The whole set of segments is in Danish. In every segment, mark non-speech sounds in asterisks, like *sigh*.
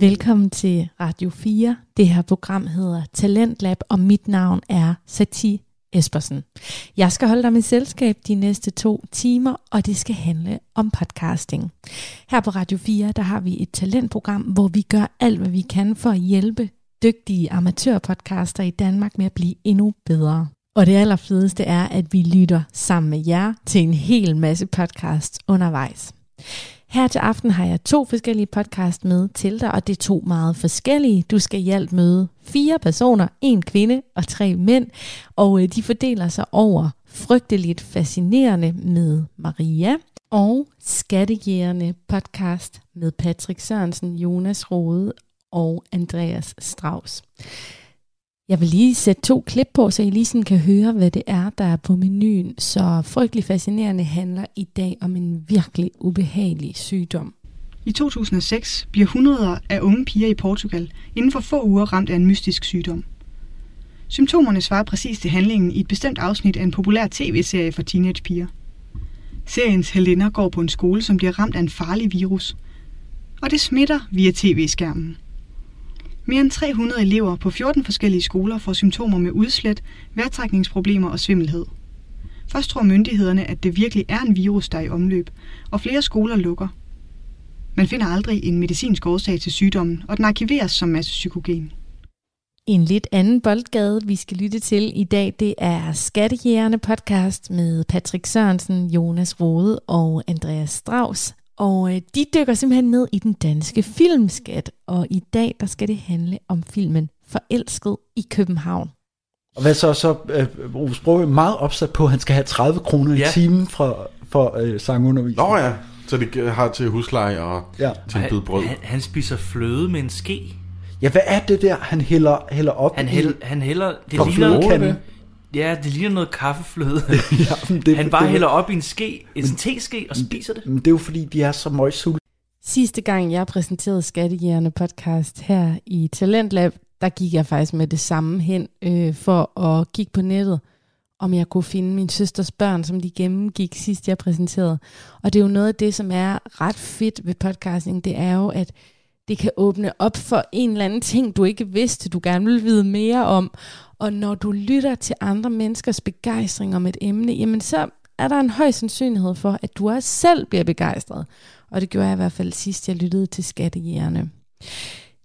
Velkommen til Radio 4. Det her program hedder Talentlab, og mit navn er Sati Espersen. Jeg skal holde dig med selskab de næste to timer, og det skal handle om podcasting. Her på Radio 4, der har vi et talentprogram, hvor vi gør alt, hvad vi kan for at hjælpe dygtige amatørpodcaster i Danmark med at blive endnu bedre. Og det allerfedeste er, at vi lytter sammen med jer til en hel masse podcasts undervejs. Her til aften har jeg to forskellige podcast med til dig, og det er to meget forskellige. Du skal i alt møde fire personer, en kvinde og tre mænd, og øh, de fordeler sig over frygteligt fascinerende med Maria og Skattejægerne podcast med Patrick Sørensen, Jonas Rode og Andreas Strauss. Jeg vil lige sætte to klip på, så I lige sådan kan høre, hvad det er, der er på menuen. Så frygtelig fascinerende handler i dag om en virkelig ubehagelig sygdom. I 2006 bliver hundreder af unge piger i Portugal inden for få uger ramt af en mystisk sygdom. Symptomerne svarer præcis til handlingen i et bestemt afsnit af en populær tv-serie for teenagepiger. Seriens heldinder går på en skole, som bliver ramt af en farlig virus, og det smitter via tv-skærmen. Mere end 300 elever på 14 forskellige skoler får symptomer med udslæt, vejrtrækningsproblemer og svimmelhed. Først tror myndighederne, at det virkelig er en virus, der er i omløb, og flere skoler lukker. Man finder aldrig en medicinsk årsag til sygdommen, og den arkiveres som massepsykogen. En lidt anden boldgade, vi skal lytte til i dag, det er Skattejægerne podcast med Patrick Sørensen, Jonas Rode og Andreas Strauss. Og øh, de dykker simpelthen ned i den danske filmskat, og i dag der skal det handle om filmen Forelsket i København. Og hvad så, så uh, Rufus Brøge er meget opsat på, at han skal have 30 kroner Ja. i timen for, for uh, sangundervisning. Nå ja, så det har til husleje og Ja. til en bid brød. Han, han spiser fløde med en ske. Ja, hvad er det der, han hælder, hælder op Han, i? hæld, han hælder... Det ligner, kan- ja, det ligner noget kaffefløde. *laughs* ja, men det, han bare det, hælder op i en ske, en teske, og spiser det. Men det er jo fordi, de er så møgsultne. Sidste gang jeg præsenterede Skattejægerne podcast her i Talentlab, der gik jeg faktisk med det samme hen øh, for at kigge på nettet, om jeg kunne finde min søsters børn, som de gennemgik sidst jeg præsenterede. Og det er jo noget af det, som er ret fedt ved podcasting, det er jo, at det kan åbne op for en eller anden ting, du ikke vidste, du gerne vil vide mere om. Og når du lytter til andre menneskers begejstring om et emne, jamen så er der en høj sandsynlighed for, at du også selv bliver begejstret. Og det gjorde jeg i hvert fald sidst, jeg lyttede til Skattejægerne.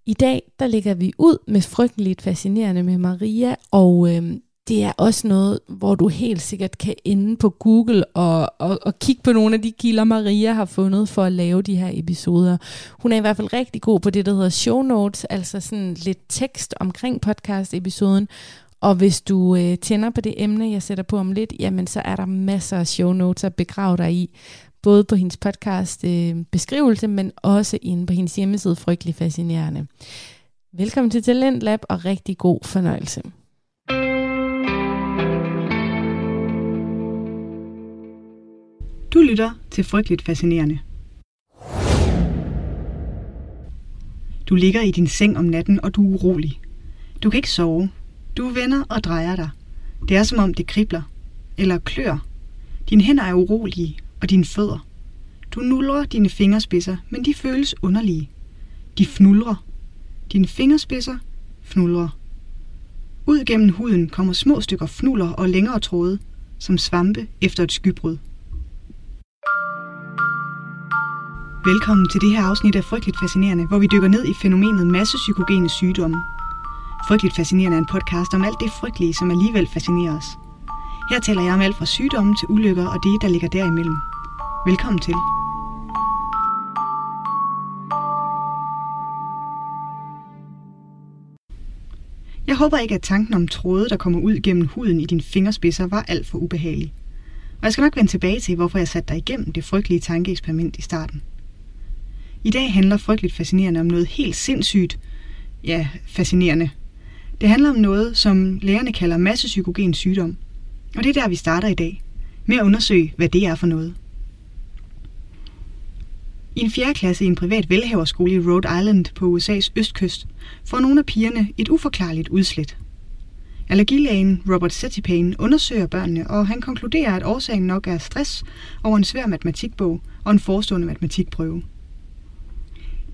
I dag, der ligger vi ud med frygteligt fascinerende med Maria, og øh, det er også noget, hvor du helt sikkert kan ende på Google og, og, og kigge på nogle af de kilder, Maria har fundet for at lave de her episoder. Hun er i hvert fald rigtig god på det, der hedder show notes, altså sådan lidt tekst omkring podcast-episoden. Og hvis du øh, tænder på det emne, jeg sætter på om lidt, jamen så er der masser af show notes at begrave dig i. Både på hendes podcast øh, beskrivelse, men også inde på hendes hjemmeside, frygtelig fascinerende. Velkommen til Talent Lab og rigtig god fornøjelse. Du lytter til Frygteligt Fascinerende. Du ligger i din seng om natten, og du er urolig. Du kan ikke sove. Du vender og drejer dig. Det er som om det kribler. Eller klør. Dine hænder er urolige, og dine fødder. Du nulrer dine fingerspidser, men de føles underlige. De fnulrer. Dine fingerspidser fnulrer. Ud gennem huden kommer små stykker fnuller og længere tråde, som svampe efter et skybrud. Velkommen til det her afsnit af Frygteligt Fascinerende, hvor vi dykker ned i fænomenet massepsykogene sygdomme. Frygteligt Fascinerende er en podcast om alt det frygtelige, som alligevel fascinerer os. Her taler jeg om alt fra sygdomme til ulykker og det, der ligger derimellem. Velkommen til. Jeg håber ikke, at tanken om tråde, der kommer ud gennem huden i dine fingerspidser, var alt for ubehagelig. Og jeg skal nok vende tilbage til, hvorfor jeg satte dig igennem det frygtelige tankeeksperiment i starten. I dag handler frygteligt fascinerende om noget helt sindssygt, ja, fascinerende. Det handler om noget, som lægerne kalder massepsykogen sygdom. Og det er der, vi starter i dag, med at undersøge, hvad det er for noget. I en fjerde klasse i en privat velhaverskole i Rhode Island på USA's østkyst får nogle af pigerne et uforklarligt udslæt. Allergilægen Robert Setipane undersøger børnene, og han konkluderer, at årsagen nok er stress over en svær matematikbog og en forestående matematikprøve.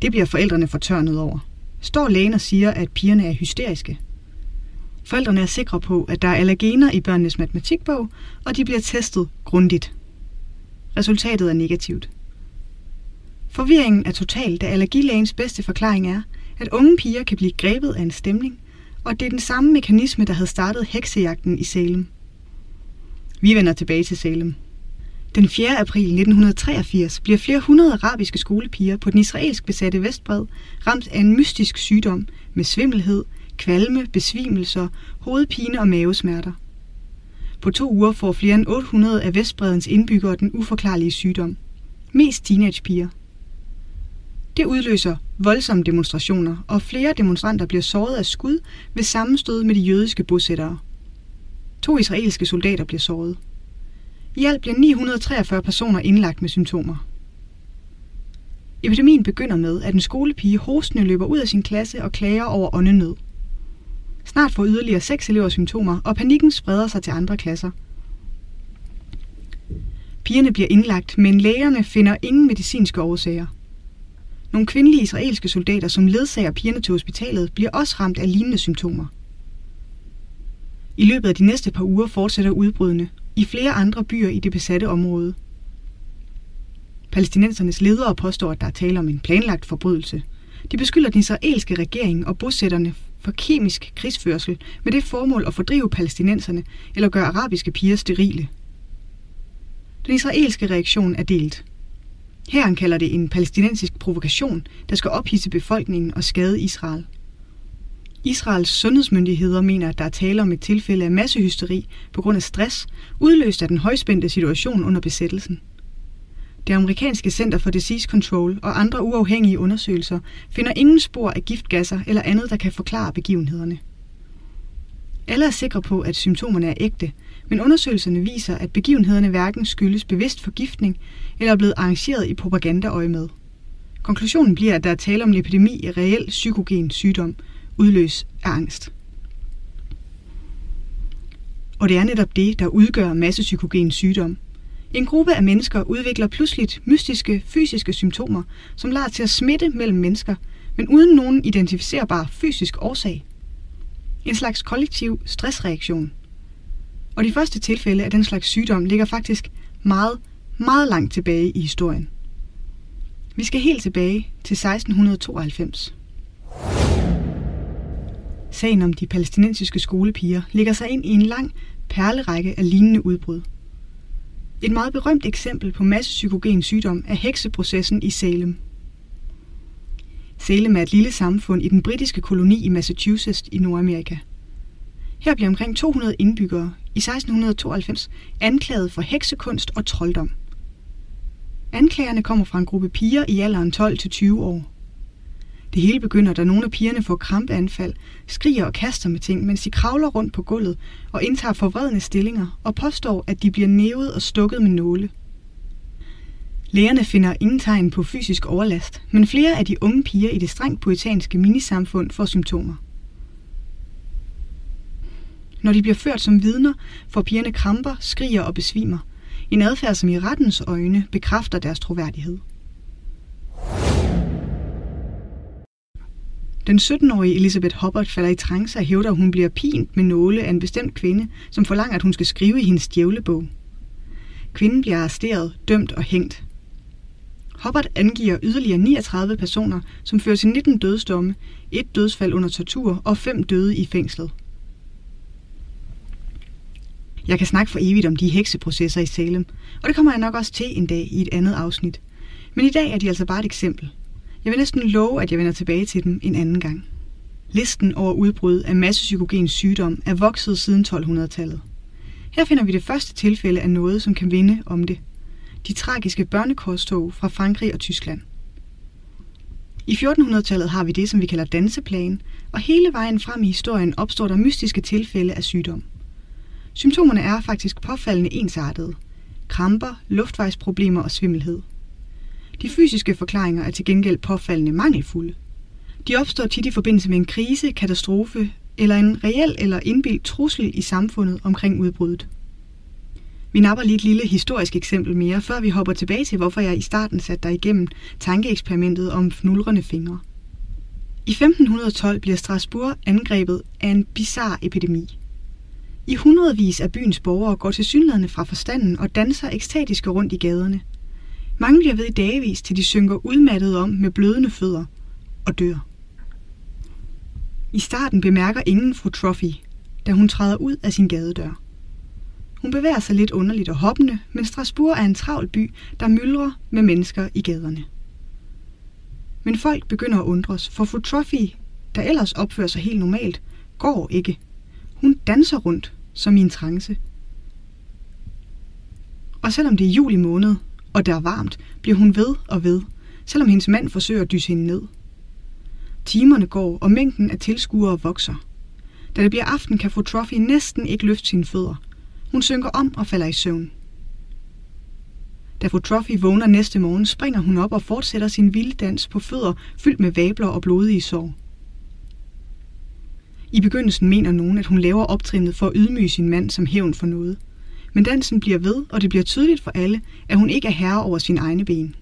Det bliver forældrene fortørnet over. Står lægen og siger, at pigerne er hysteriske. Forældrene er sikre på, at der er allergener i børnenes matematikbog, og de bliver testet grundigt. Resultatet er negativt. Forvirringen er total, da allergilægens bedste forklaring er, at unge piger kan blive grebet af en stemning, og det er den samme mekanisme, der havde startet heksejagten i Salem. Vi vender tilbage til Salem. Den 4. april 1983 bliver flere hundrede arabiske skolepiger på den israelsk besatte Vestbred ramt af en mystisk sygdom med svimmelhed, kvalme, besvimelser, hovedpine og mavesmerter. På to uger får flere end 800 af Vestbredens indbyggere den uforklarlige sygdom. Mest teenagepiger. Det udløser voldsomme demonstrationer, og flere demonstranter bliver såret af skud ved sammenstød med de jødiske bosættere. To israelske soldater bliver såret. I alt bliver 943 personer indlagt med symptomer. Epidemien begynder med, at en skolepige hostende løber ud af sin klasse og klager over åndenød. Snart får yderligere seks elever symptomer, og panikken spreder sig til andre klasser. Pigerne bliver indlagt, men lægerne finder ingen medicinske årsager. Nogle kvindelige israelske soldater, som ledsager pigerne til hospitalet, bliver også ramt af lignende symptomer. I løbet af de næste par uger fortsætter udbrudene i flere andre byer i det besatte område. Palæstinensernes ledere påstår, at der er tale om en planlagt forbrydelse. De beskylder den israelske regering og bosætterne for kemisk krigsførsel med det formål at fordrive palæstinenserne eller gøre arabiske piger sterile. Den israelske reaktion er delt. Herren kalder det en palæstinensisk provokation, der skal ophisse befolkningen og skade Israel. Israels sundhedsmyndigheder mener, at der er tale om et tilfælde af massehysteri på grund af stress, udløst af den højspændte situation under besættelsen. Det amerikanske Center for Disease Control og andre uafhængige undersøgelser finder ingen spor af giftgasser eller andet, der kan forklare begivenhederne. Alle er sikre på, at symptomerne er ægte, men undersøgelserne viser, at begivenhederne hverken skyldes bevidst forgiftning eller er blevet arrangeret i propagandaøje med. Konklusionen bliver, at der er tale om en epidemi af reel psykogen sygdom, udløs af angst. Og det er netop det, der udgør massepsykogen sygdom. En gruppe af mennesker udvikler pludseligt mystiske fysiske symptomer, som lader til at smitte mellem mennesker, men uden nogen identificerbar fysisk årsag. En slags kollektiv stressreaktion. Og de første tilfælde af den slags sygdom ligger faktisk meget, meget langt tilbage i historien. Vi skal helt tilbage til 1692. Sagen om de palæstinensiske skolepiger ligger sig ind i en lang perlerække af lignende udbrud. Et meget berømt eksempel på massepsykogen sygdom er hekseprocessen i Salem. Salem er et lille samfund i den britiske koloni i Massachusetts i Nordamerika. Her bliver omkring 200 indbyggere i 1692 anklaget for heksekunst og trolddom. Anklagerne kommer fra en gruppe piger i alderen 12-20 år. Det hele begynder, da nogle af pigerne får krampeanfald, skriger og kaster med ting, mens de kravler rundt på gulvet og indtager forvredne stillinger og påstår, at de bliver nævet og stukket med nåle. Lægerne finder ingen tegn på fysisk overlast, men flere af de unge piger i det strengt poetanske minisamfund får symptomer. Når de bliver ført som vidner, får pigerne kramper, skriger og besvimer. En adfærd, som i rettens øjne bekræfter deres troværdighed. Den 17-årige Elizabeth Hubbard falder i trance og hævder, at hun bliver pint med nåle af en bestemt kvinde, som forlanger, at hun skal skrive i hendes djævlebog. Kvinden bliver arresteret, dømt og hængt. Hubbard angiver yderligere 39 personer, som fører til 19 dødsdomme, et dødsfald under tortur og fem døde i fængslet. Jeg kan snakke for evigt om de hekseprocesser i Salem, og det kommer jeg nok også til en dag i et andet afsnit. Men i dag er de altså bare et eksempel. Jeg vil næsten love, at jeg vender tilbage til dem en anden gang. Listen over udbrud af massepsykogen sygdom er vokset siden 1200-tallet. Her finder vi det første tilfælde af noget, som kan vinde om det. De tragiske børnekorstog fra Frankrig og Tyskland. I 1400-tallet har vi det, som vi kalder danseplagen, og hele vejen frem i historien opstår der mystiske tilfælde af sygdom. Symptomerne er faktisk påfaldende ensartede. Kramper, luftvejsproblemer og svimmelhed. De fysiske forklaringer er til gengæld påfaldende mangelfulde. De opstår tit i forbindelse med en krise, katastrofe eller en reel eller indbildt trussel i samfundet omkring udbruddet. Vi napper lige et lille historisk eksempel mere, før vi hopper tilbage til, hvorfor jeg i starten satte dig igennem tankeeksperimentet om fnulrende fingre. I 1512 bliver Strasbourg angrebet af en bizar epidemi. I hundredvis af byens borgere går til synlædende fra forstanden og danser ekstatiske rundt i gaderne. Mange bliver ved i dagvis, til de synker udmattet om med blødende fødder og dør. I starten bemærker ingen fru Trophy, da hun træder ud af sin gadedør. Hun bevæger sig lidt underligt og hoppende, men Strasbourg er en travl by, der myldrer med mennesker i gaderne. Men folk begynder at undres, for fru Trophy, der ellers opfører sig helt normalt, går ikke. Hun danser rundt, som i en trance. Og selvom det er juli måned, og der er varmt, bliver hun ved og ved, selvom hendes mand forsøger at dyse hende ned. Timerne går, og mængden af tilskuere vokser. Da det bliver aften, kan fru Trophy næsten ikke løfte sine fødder. Hun synker om og falder i søvn. Da fru Trophy vågner næste morgen, springer hun op og fortsætter sin vilde dans på fødder fyldt med vabler og blodige sår. I begyndelsen mener nogen, at hun laver optrinnet for at ydmyge sin mand som hævn for noget. Men dansen bliver ved, og det bliver tydeligt for alle, at hun ikke er herre over sine egne ben.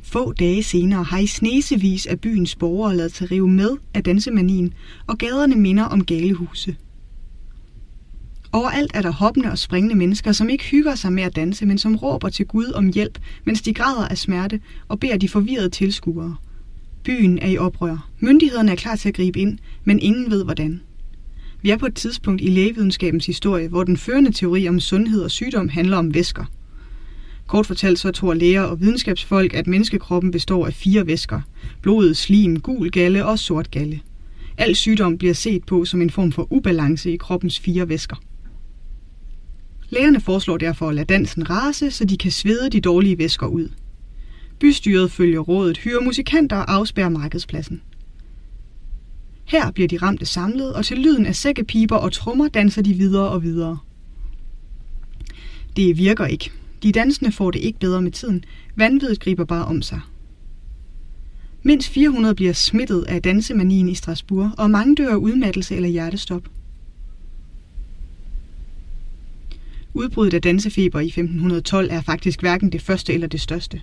Få dage senere har i snesevis af byens borgere lavet sig rive med af dansemanien, og gaderne minder om galehuse. Overalt er der hoppende og springende mennesker, som ikke hygger sig med at danse, men som råber til Gud om hjælp, mens de græder af smerte og beder de forvirrede tilskuere. Byen er i oprør. Myndighederne er klar til at gribe ind, men ingen ved hvordan. Vi er på et tidspunkt i lægevidenskabens historie, hvor den førende teori om sundhed og sygdom handler om væsker. Kort fortalt så tror læger og videnskabsfolk, at menneskekroppen består af fire væsker. Blodet, slim, gul galle og sort galle. Al sygdom bliver set på som en form for ubalance i kroppens fire væsker. Lægerne foreslår derfor at lade dansen rase, så de kan svede de dårlige væsker ud. Bystyret følger rådet, hyrer musikanter og afspærrer markedspladsen. Her bliver de ramte samlet, og til lyden af sækkepiber og trommer danser de videre og videre. Det virker ikke. De dansende får det ikke bedre med tiden. Vanviddet griber bare om sig. Mindst 400 bliver smittet af dansemanien i Strasbourg, og mange dør af udmattelse eller hjertestop. Udbruddet af dansefeber i 1512 er faktisk hverken det første eller det største.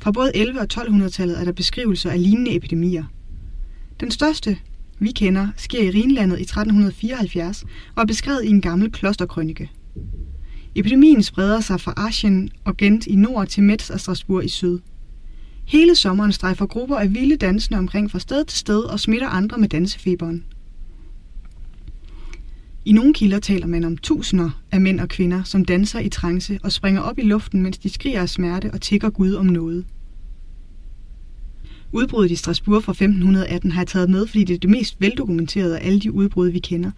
Fra både 11- og 1200-tallet er der beskrivelser af lignende epidemier. Den største, vi kender, sker i Rhinlandet i 1374 og er beskrevet i en gammel klosterkrønike. Epidemien spreder sig fra Aachen og Gent i nord til Metz og Strasbourg i syd. Hele sommeren strejfer grupper af vilde dansende omkring fra sted til sted og smitter andre med dansefeberen. I nogle kilder taler man om tusinder af mænd og kvinder, som danser i trance og springer op i luften, mens de skriger af smerte og tigger Gud om noget. Udbruddet i Strasbourg fra 1518 har jeg taget med, fordi det er det mest veldokumenterede af alle de udbrud, vi kender.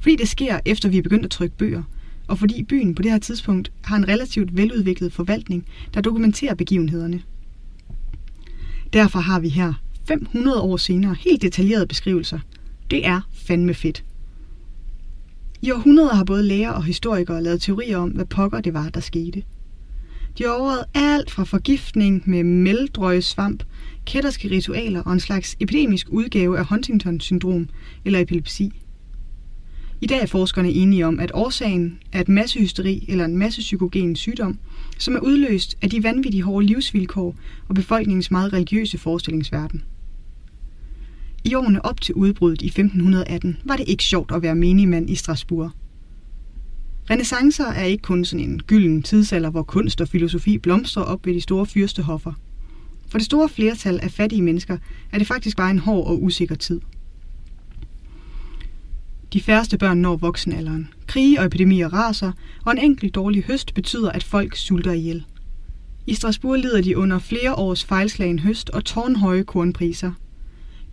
Fordi det sker, efter vi er begyndt at trykke bøger, og fordi byen på det her tidspunkt har en relativt veludviklet forvaltning, der dokumenterer begivenhederne. Derfor har vi her 500 år senere helt detaljerede beskrivelser. Det er fandme fedt. I århundreder har både læger og historikere lavet teorier om, hvad pokker det var, der skete. De har alt fra forgiftning med meldrøjesvamp, kætterske ritualer og en slags epidemisk udgave af Huntington-syndrom eller epilepsi. I dag er forskerne enige om, at årsagen er et massehysteri eller en massepsykogen sygdom, som er udløst af de vanvittige hårde livsvilkår og befolkningens meget religiøse forestillingsverden. I årene op til udbruddet i 1518 var det ikke sjovt at være menigmand i Strasbourg. Renaissancer er ikke kun sådan en gylden tidsalder, hvor kunst og filosofi blomstrer op ved de store fyrstehoffer. For det store flertal af fattige mennesker er det faktisk bare en hård og usikker tid. De færreste børn når voksenalderen. Krige og epidemier raser, og en enkelt dårlig høst betyder, at folk sulter ihjel. I Strasbourg lider de under flere års fejlslagen høst og tårnhøje kornpriser –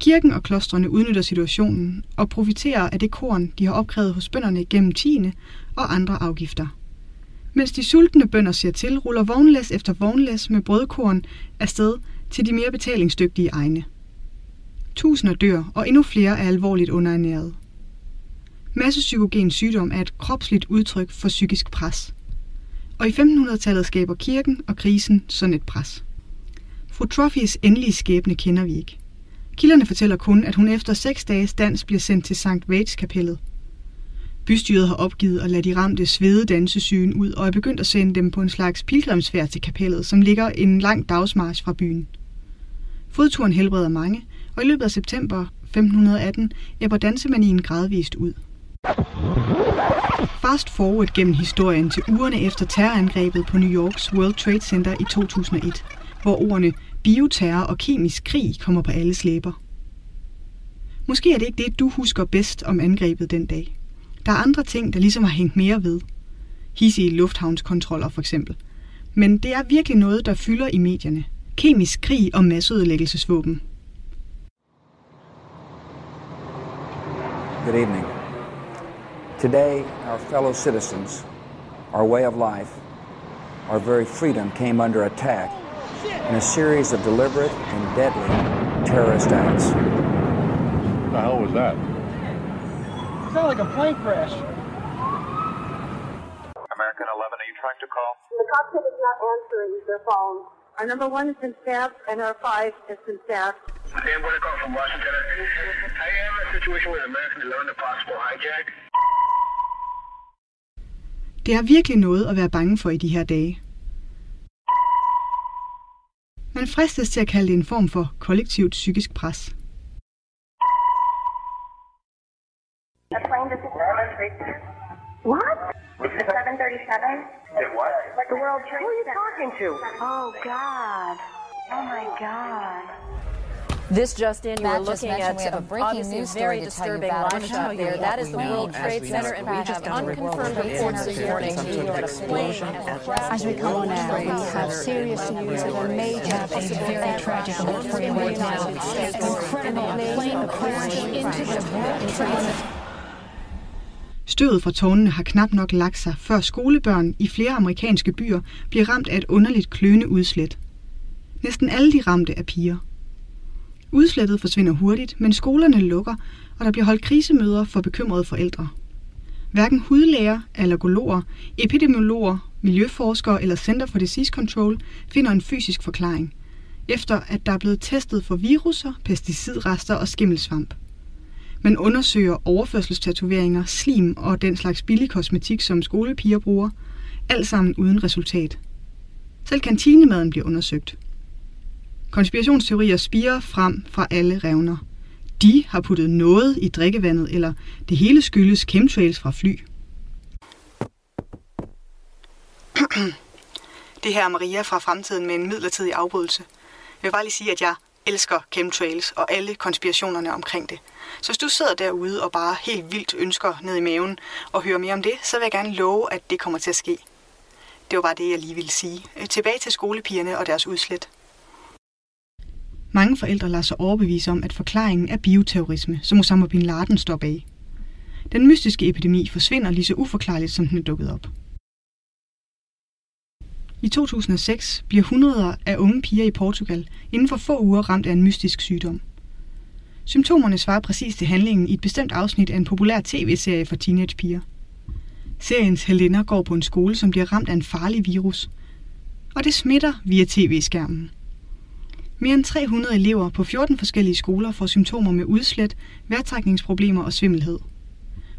Kirken og klostrene udnytter situationen og profiterer af det korn, de har opkrævet hos bønderne gennem tiende og andre afgifter. Mens de sultne bønder ser til, ruller vognlæs efter vognlæs med brødkorn afsted til de mere betalingsdygtige egne. Tusinder dør, og endnu flere er alvorligt underernæret. Massepsykogen sygdom er et kropsligt udtryk for psykisk pres. Og i 1500-tallet skaber kirken og krisen sådan et pres. Fru Trophies endelige skæbne kender vi ikke. Kilderne fortæller kun, at hun efter seks dages dans bliver sendt til St. Vates kapellet. Bystyret har opgivet at lade de ramte svede dansesygen ud og er begyndt at sende dem på en slags pilgrimsfærd til kapellet, som ligger en lang dagsmarch fra byen. Fodturen helbreder mange, og i løbet af september 1518 æbber dansemanien gradvist ud. Fast forward gennem historien til ugerne efter terrorangrebet på New Yorks World Trade Center i 2001, hvor ordene bioterror og kemisk krig kommer på alles læber. Måske er det ikke det, du husker bedst om angrebet den dag. Der er andre ting, der ligesom har hængt mere ved. Hissige lufthavnskontroller for eksempel. Men det er virkelig noget, der fylder i medierne. Kemisk krig og masseødelæggelsesvåben. Good evening. Today, our fellow citizens, our way of life, our very freedom came under attack in a series of deliberate and deadly terrorist acts. the hell was that? Sound like a plane crash. American 11, are you trying to call? The cockpit is not answering their phone. Our number one has been staffed, and our five has been staffed. Hey, I'm going to call from Washington. I am in a situation with American 11, a possible hijack. Det er virkelig noget at være bange for i de her dage. Man fristes til at kalde det en form for kollektivt psykisk pres. What? 737? what? The World Trade Who are you talking to? Oh, God. Oh, my God. This just in, you Matt were just looking at we have a breaking obviously news very story to tell you disturbing about. live I'm shot tell there. you That what is the know World Trade Center, and we we just have got a report unconfirmed reports this morning that that an explosion explosion As we come on now, we have serious news of a major, a very tragic event for the United States. Incredible plane crash into the World Trade Center. Støvet fra tårnene har knap nok lagt sig, før skolebørn i flere amerikanske byer bliver ramt af et underligt kløende udslæt. Næsten alle de ramte er piger. Udslættet forsvinder hurtigt, men skolerne lukker, og der bliver holdt krisemøder for bekymrede forældre. Hverken hudlæger, allergologer, epidemiologer, miljøforskere eller Center for Disease Control finder en fysisk forklaring, efter at der er blevet testet for viruser, pesticidrester og skimmelsvamp. Man undersøger overførselstatoveringer, slim og den slags billig kosmetik, som skolepiger bruger, alt sammen uden resultat. Selv kantinemaden bliver undersøgt. Konspirationsteorier spiger frem fra alle revner. De har puttet noget i drikkevandet, eller det hele skyldes chemtrails fra fly. Det her er Maria fra Fremtiden med en midlertidig afbrydelse. Jeg vil bare lige sige, at jeg elsker chemtrails og alle konspirationerne omkring det. Så hvis du sidder derude og bare helt vildt ønsker ned i maven og høre mere om det, så vil jeg gerne love, at det kommer til at ske. Det var bare det, jeg lige ville sige. Øh, tilbage til skolepigerne og deres udslæt. Mange forældre lader sig overbevise om, at forklaringen er bioterrorisme, som Osama Bin Laden står bag. Den mystiske epidemi forsvinder lige så uforklarligt, som den er dukket op. I 2006 bliver hundreder af unge piger i Portugal inden for få uger ramt af en mystisk sygdom. Symptomerne svarer præcis til handlingen i et bestemt afsnit af en populær tv-serie for teenagepiger. Seriens heldinder går på en skole, som bliver ramt af en farlig virus, og det smitter via tv-skærmen. Mere end 300 elever på 14 forskellige skoler får symptomer med udslæt, vejrtrækningsproblemer og svimmelhed.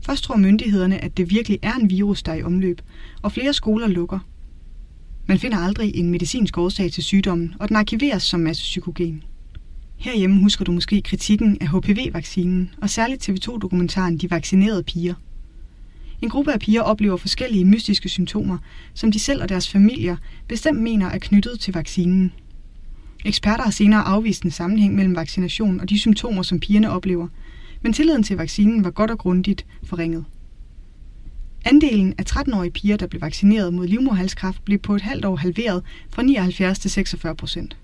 Først tror myndighederne, at det virkelig er en virus, der er i omløb, og flere skoler lukker. Man finder aldrig en medicinsk årsag til sygdommen, og den arkiveres som massepsykogen. Herhjemme husker du måske kritikken af HPV-vaccinen, og særligt TV2-dokumentaren De vaccinerede piger. En gruppe af piger oplever forskellige mystiske symptomer, som de selv og deres familier bestemt mener er knyttet til vaccinen. Eksperter har senere afvist en sammenhæng mellem vaccination og de symptomer, som pigerne oplever, men tilliden til vaccinen var godt og grundigt forringet. Andelen af 13-årige piger, der blev vaccineret mod livmoderhalskræft, blev på et halvt år halveret fra 79 til 46 procent.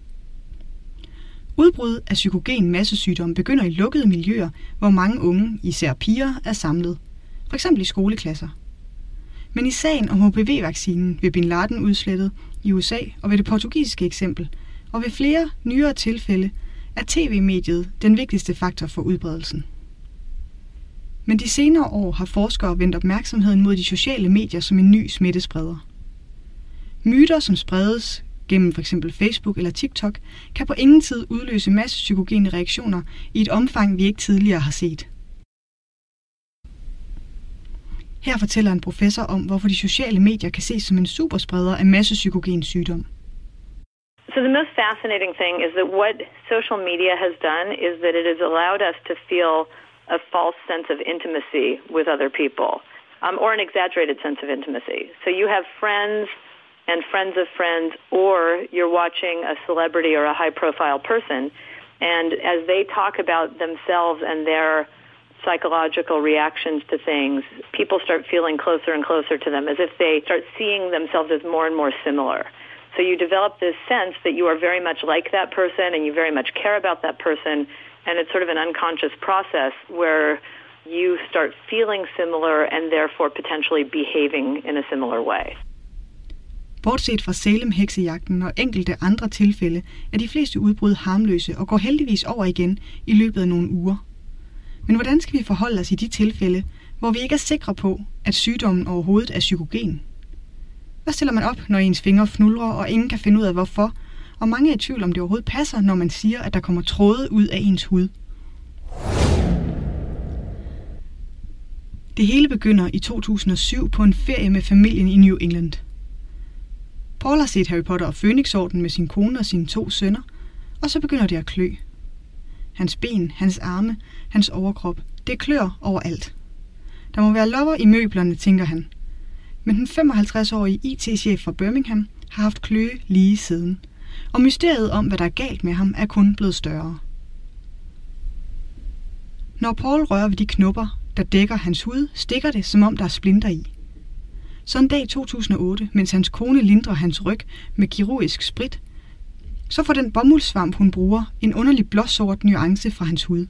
Udbrud af psykogen massesygdom begynder i lukkede miljøer, hvor mange unge, især piger, er samlet. F.eks. i skoleklasser. Men i sagen om HPV-vaccinen ved Bin Laden udslettet i USA og ved det portugisiske eksempel, og ved flere nyere tilfælde, er tv-mediet den vigtigste faktor for udbredelsen. Men de senere år har forskere vendt opmærksomheden mod de sociale medier som en ny smittespreder. Myter, som spredes gennem f.eks. Facebook eller TikTok, kan på ingen tid udløse masse psykogene reaktioner i et omfang, vi ikke tidligere har set. Her fortæller en professor om, hvorfor de sociale medier kan ses som en superspreder af massepsykogen sygdom. So the most fascinating thing is that what social media has done is that it has allowed us to feel a false sense of intimacy with other people, um, or an exaggerated sense of intimacy. So you have friends and friends of friends, or you're watching a celebrity or a high-profile person, and as they talk about themselves and their psychological reactions to things, people start feeling closer and closer to them, as if they start seeing themselves as more and more similar. So you develop this sense that you are very much like that person and you very much care about that person, and it's sort of an unconscious process where you start feeling similar and therefore potentially behaving in a similar way. Bortset fra Salem-heksejagten og enkelte andre tilfælde, er de fleste udbrud harmløse og går heldigvis over igen i løbet af nogle uger. Men hvordan skal vi forholde os i de tilfælde, hvor vi ikke er sikre på, at sygdommen overhovedet er psykogen? Hvad stiller man op, når ens fingre fnulrer, og ingen kan finde ud af hvorfor, og mange er i tvivl om det overhovedet passer, når man siger, at der kommer tråde ud af ens hud? Det hele begynder i 2007 på en ferie med familien i New England. Paul har set Harry Potter og Phoenixorden med sin kone og sine to sønner, og så begynder det at klø. Hans ben, hans arme, hans overkrop, det klør overalt. Der må være lopper i møblerne, tænker han. Men den 55-årige IT-chef fra Birmingham har haft kløe lige siden. Og mysteriet om, hvad der er galt med ham, er kun blevet større. Når Paul rører ved de knopper, der dækker hans hud, stikker det, som om der er splinter i. Så en dag i 2008, mens hans kone lindrer hans ryg med kirurgisk sprit, så får den bomuldssvamp, hun bruger, en underlig blåsort nuance fra hans hud.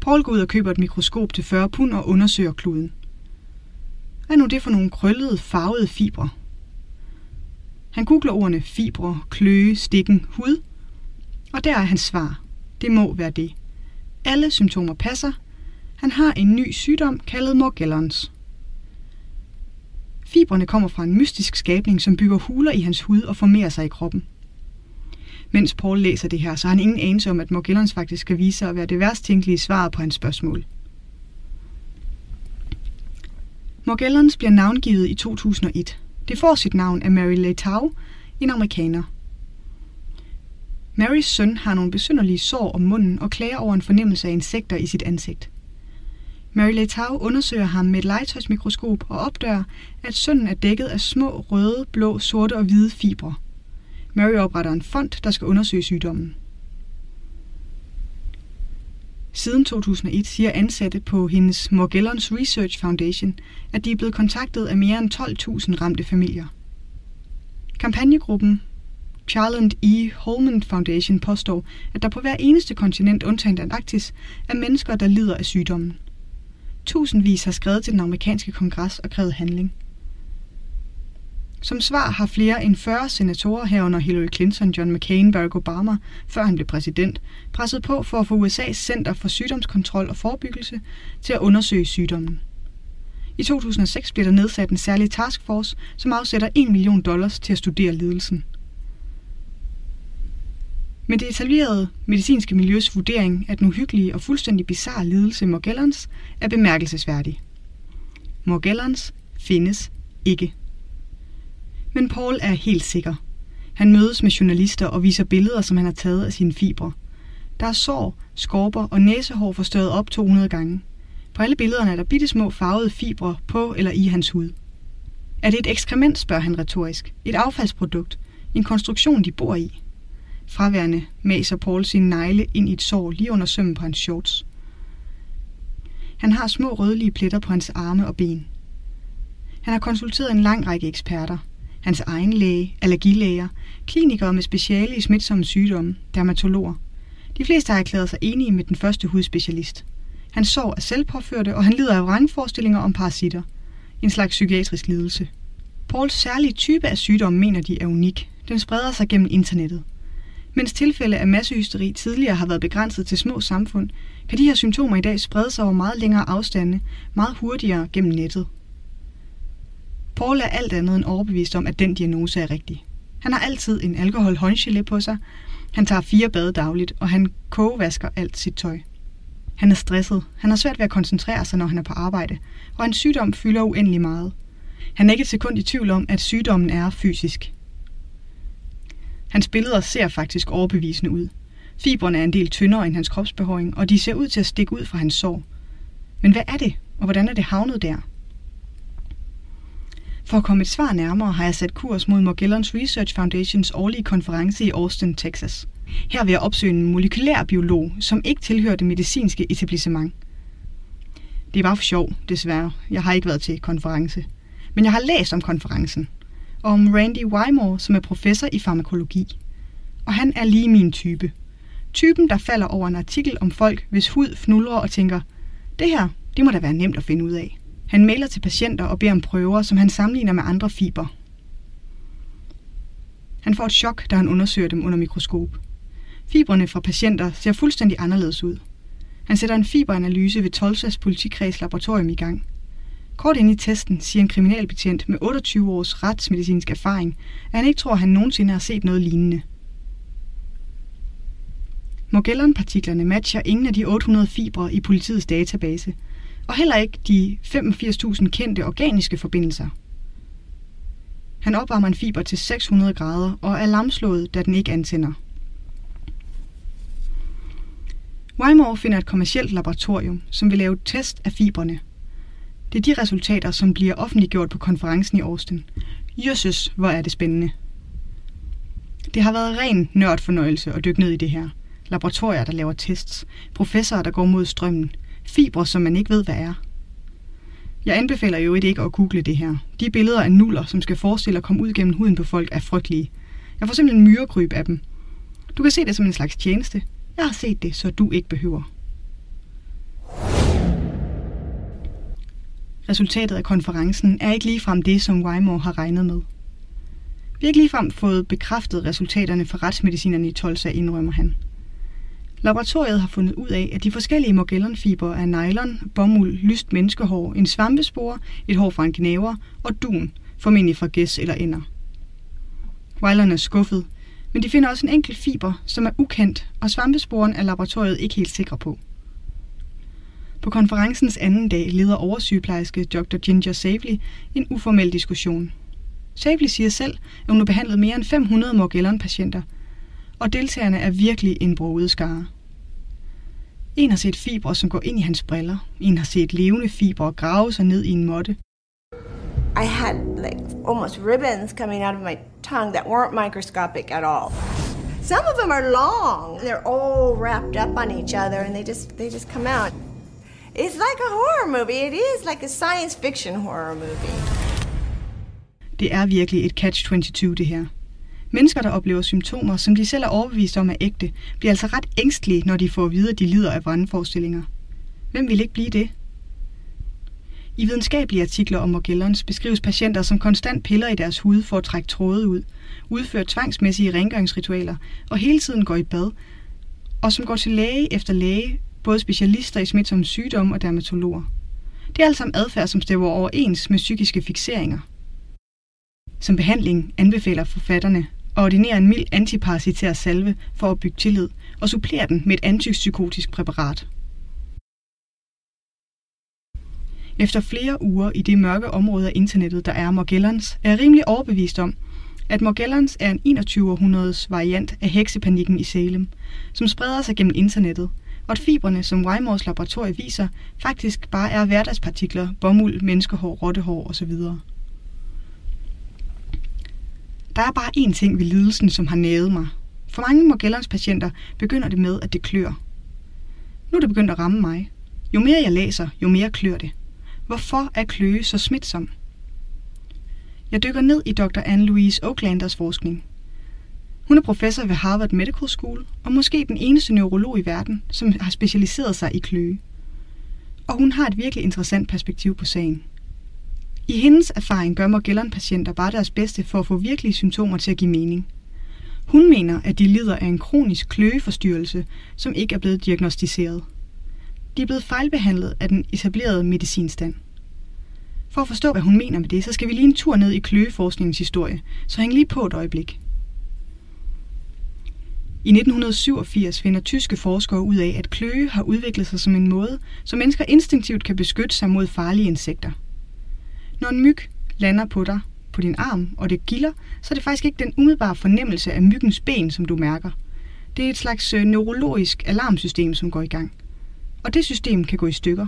Paul går ud og køber et mikroskop til 40 pund og undersøger kluden. Hvad er nu det for nogle krøllede, farvede fibre? Han googler ordene fibre, kløe, stikken, hud, og der er hans svar. Det må være det. Alle symptomer passer. Han har en ny sygdom kaldet Morgellons. Fibrene kommer fra en mystisk skabning, som bygger huler i hans hud og formerer sig i kroppen. Mens Paul læser det her, så har han ingen anelse om, at Morgellons faktisk skal vise sig at være det værst tænkelige svar på hans spørgsmål. Morgellons bliver navngivet i 2001. Det får sit navn af Mary Leitao, en amerikaner. Marys søn har nogle besynderlige sår om munden og klager over en fornemmelse af insekter i sit ansigt. Mary Leitao undersøger ham med et legetøjsmikroskop og opdager, at sønnen er dækket af små røde, blå, sorte og hvide fibre. Mary opretter en fond, der skal undersøge sygdommen. Siden 2001 siger ansatte på hendes Morgellons Research Foundation, at de er blevet kontaktet af mere end 12.000 ramte familier. Kampagnegruppen Charland E. Holman Foundation påstår, at der på hver eneste kontinent undtagen Antarktis er mennesker, der lider af sygdommen. Tusindvis har skrevet til den amerikanske kongres og krævet handling. Som svar har flere end 40 senatorer herunder Hillary Clinton, John McCain, Barack Obama, før han blev præsident, presset på for at få USA's Center for Sygdomskontrol og Forebyggelse til at undersøge sygdommen. I 2006 blev der nedsat en særlig taskforce, som afsætter 1 million dollars til at studere lidelsen. Med det etablerede medicinske miljøs vurdering af den uhyggelige og fuldstændig bizarre lidelse Morgellons er bemærkelsesværdig. Morgellons findes ikke. Men Paul er helt sikker. Han mødes med journalister og viser billeder, som han har taget af sine fibre. Der er sår, skorper og næsehår forstørret op 200 gange. På alle billederne er der bitte små farvede fibre på eller i hans hud. Er det et ekskrement, spørger han retorisk. Et affaldsprodukt. En konstruktion, de bor i. Fraværende maser Paul sin negle ind i et sår lige under sømmen på hans shorts. Han har små rødlige pletter på hans arme og ben. Han har konsulteret en lang række eksperter. Hans egen læge, allergilæger, klinikere med speciale i smitsomme sygdomme, dermatologer. De fleste har erklæret sig enige med den første hudspecialist. Han sår er selvpåførte, og han lider af vrangforestillinger om parasitter. En slags psykiatrisk lidelse. Pauls særlige type af sygdom mener de er unik. Den spreder sig gennem internettet. Mens tilfælde af massehysteri tidligere har været begrænset til små samfund, kan de her symptomer i dag sprede sig over meget længere afstande, meget hurtigere gennem nettet. Paul er alt andet end overbevist om, at den diagnose er rigtig. Han har altid en alkohol på sig, han tager fire bade dagligt, og han kogevasker alt sit tøj. Han er stresset, han har svært ved at koncentrere sig, når han er på arbejde, og hans sygdom fylder uendelig meget. Han er ikke et sekund i tvivl om, at sygdommen er fysisk. Hans billeder ser faktisk overbevisende ud. Fibrene er en del tyndere end hans kropsbehåring, og de ser ud til at stikke ud fra hans sår. Men hvad er det, og hvordan er det havnet der? For at komme et svar nærmere har jeg sat kurs mod Morgellons Research Foundations årlige konference i Austin, Texas. Her vil jeg opsøge en molekylær biolog, som ikke tilhører det medicinske etablissement. Det er bare for sjov, desværre. Jeg har ikke været til konference. Men jeg har læst om konferencen. Og om Randy Wymore, som er professor i farmakologi. Og han er lige min type. Typen, der falder over en artikel om folk, hvis hud fnulrer og tænker, det her, det må da være nemt at finde ud af. Han mailer til patienter og beder om prøver, som han sammenligner med andre fiber. Han får et chok, da han undersøger dem under mikroskop. Fibrene fra patienter ser fuldstændig anderledes ud. Han sætter en fiberanalyse ved Tolsas politikreds laboratorium i gang. Kort ind i testen siger en kriminalbetjent med 28 års retsmedicinsk erfaring, at han ikke tror, at han nogensinde har set noget lignende. Morgellon-partiklerne matcher ingen af de 800 fibre i politiets database, og heller ikke de 85.000 kendte organiske forbindelser. Han opvarmer en fiber til 600 grader og er lamslået, da den ikke antænder. Weimar finder et kommersielt laboratorium, som vil lave test af fibrene. Det er de resultater, som bliver offentliggjort på konferencen i Austin. Jøsses, hvor er det spændende. Det har været ren nørdfornøjelse at dykke ned i det her. Laboratorier, der laver tests. Professorer, der går mod strømmen. Fibre, som man ikke ved, hvad er. Jeg anbefaler jo ikke at google det her. De billeder af nuller, som skal forestille at komme ud gennem huden på folk, er frygtelige. Jeg får simpelthen myrekryb af dem. Du kan se det som en slags tjeneste. Jeg har set det, så du ikke behøver. Resultatet af konferencen er ikke ligefrem det, som Wymore har regnet med. Vi har ikke ligefrem fået bekræftet resultaterne fra retsmedicinerne i Tolsa, indrømmer han. Laboratoriet har fundet ud af, at de forskellige Morgellon-fibre er nylon, bomuld, lyst menneskehår, en svampespore, et hår fra en gnæver og dun, formentlig fra gæs eller ender. Weiland er skuffet, men de finder også en enkelt fiber, som er ukendt, og svampesporen er laboratoriet ikke helt sikre på. På konferencens anden dag leder oversygeplejerske Dr. Ginger Savely en uformel diskussion. Savely siger selv, at hun har behandlet mere end 500 Morgellon-patienter, og deltagerne er virkelig en broget skare. En har set fibre, som går ind i hans briller. En har set levende fibre grave sig ned i en måtte. I had like almost ribbons coming out of my tongue that weren't microscopic at all. Some of them are long. They're all wrapped up on each other and they just they just come out. It's like a horror movie. It is like a science fiction horror movie. Det er virkelig et catch-22 det her. Mennesker, der oplever symptomer, som de selv er overbevist om er ægte, bliver altså ret ængstlige, når de får at vide, at de lider af vrandforestillinger. Hvem vil ikke blive det? I videnskabelige artikler om Morgellons beskrives patienter, som konstant piller i deres hud for at trække tråde ud, udfører tvangsmæssige rengøringsritualer og hele tiden går i bad, og som går til læge efter læge, både specialister i smitsomme sygdomme og dermatologer. Det er alt sammen adfærd, som stemmer overens med psykiske fixeringer. Som behandling anbefaler forfatterne og ordinere en mild antiparasitær salve for at bygge tillid og supplerer den med et antipsykotisk præparat. Efter flere uger i det mørke område af internettet, der er Morgellons, er jeg rimelig overbevist om, at Morgellons er en 21. århundredes variant af heksepanikken i Salem, som spreder sig gennem internettet, og at fibrene, som Wymores laboratorie viser, faktisk bare er hverdagspartikler, bomuld, menneskehår, rottehår osv. Der er bare én ting ved lidelsen, som har nævet mig. For mange Morgellons patienter begynder det med, at det klør. Nu er det begyndt at ramme mig. Jo mere jeg læser, jo mere klør det. Hvorfor er kløe så smitsom? Jeg dykker ned i Dr. Anne-Louise Oaklanders forskning. Hun er professor ved Harvard Medical School og måske den eneste neurolog i verden, som har specialiseret sig i kløe. Og hun har et virkelig interessant perspektiv på sagen. I hendes erfaring gør Morgellon-patienter bare deres bedste for at få virkelige symptomer til at give mening. Hun mener, at de lider af en kronisk kløeforstyrrelse, som ikke er blevet diagnostiseret. De er blevet fejlbehandlet af den etablerede medicinstand. For at forstå, hvad hun mener med det, så skal vi lige en tur ned i kløeforskningens historie, så hæng lige på et øjeblik. I 1987 finder tyske forskere ud af, at kløe har udviklet sig som en måde, så mennesker instinktivt kan beskytte sig mod farlige insekter. Når en myg lander på dig, på din arm, og det gilder, så er det faktisk ikke den umiddelbare fornemmelse af myggens ben, som du mærker. Det er et slags øh, neurologisk alarmsystem, som går i gang. Og det system kan gå i stykker.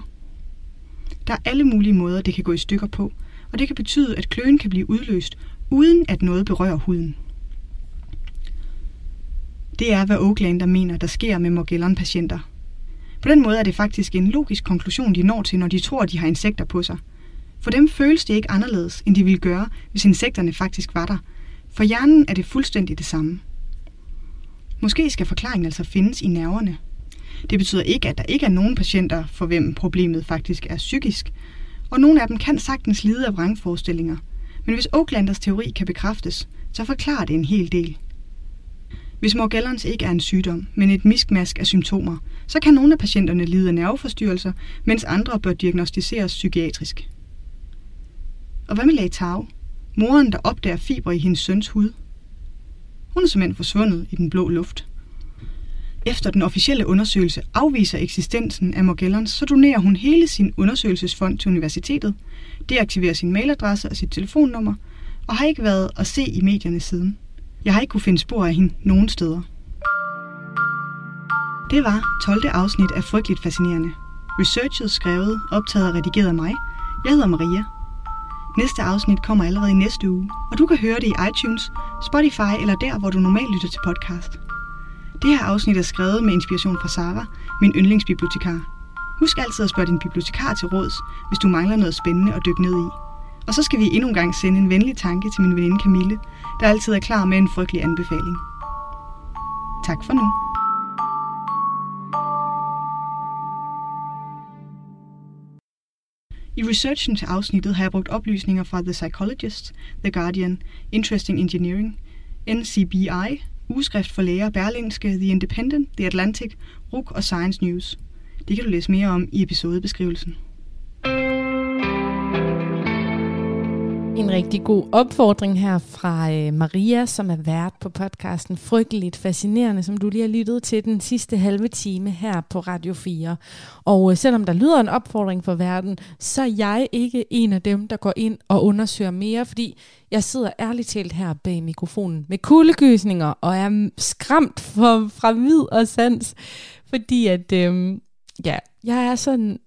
Der er alle mulige måder, det kan gå i stykker på, og det kan betyde, at kløen kan blive udløst, uden at noget berører huden. Det er, hvad Oaklander mener, der sker med Morgellon-patienter. På den måde er det faktisk en logisk konklusion, de når til, når de tror, de har insekter på sig. For dem føles det ikke anderledes, end de ville gøre, hvis insekterne faktisk var der. For hjernen er det fuldstændig det samme. Måske skal forklaringen altså findes i nerverne. Det betyder ikke, at der ikke er nogen patienter, for hvem problemet faktisk er psykisk, og nogle af dem kan sagtens lide af vrangforestillinger. Men hvis Oaklanders teori kan bekræftes, så forklarer det en hel del. Hvis Morgellons ikke er en sygdom, men et miskmask af symptomer, så kan nogle af patienterne lide af nerveforstyrrelser, mens andre bør diagnostiseres psykiatrisk. Og hvad med Lei Tao? Moren, der opdager fibre i hendes søns hud. Hun er simpelthen forsvundet i den blå luft. Efter den officielle undersøgelse afviser eksistensen af Morgellons, så donerer hun hele sin undersøgelsesfond til universitetet, deaktiverer sin mailadresse og sit telefonnummer, og har ikke været at se i medierne siden. Jeg har ikke kunne finde spor af hende nogen steder. Det var 12. afsnit af Frygteligt Fascinerende. Researchet skrevet, optaget og redigeret af mig. Jeg hedder Maria. Næste afsnit kommer allerede i næste uge, og du kan høre det i iTunes, Spotify eller der, hvor du normalt lytter til podcast. Det her afsnit er skrevet med inspiration fra Sara, min yndlingsbibliotekar. Husk altid at spørge din bibliotekar til råds, hvis du mangler noget spændende at dykke ned i. Og så skal vi endnu en gang sende en venlig tanke til min veninde Camille, der altid er klar med en frygtelig anbefaling. Tak for nu. I researchen til afsnittet har jeg brugt oplysninger fra The Psychologist, The Guardian, Interesting Engineering, NCBI, Ugeskrift for Læger, Berlingske, The Independent, The Atlantic, RUK og Science News. Det kan du læse mere om i episodebeskrivelsen. En rigtig god opfordring her fra øh, Maria, som er vært på podcasten Frygteligt Fascinerende, som du lige har lyttet til den sidste halve time her på Radio 4. Og øh, selvom der lyder en opfordring for verden, så er jeg ikke en af dem, der går ind og undersøger mere, fordi jeg sidder ærligt talt her bag mikrofonen med kuldegysninger og er skræmt for, fra vid og sans, fordi at, øh, ja, jeg er sådan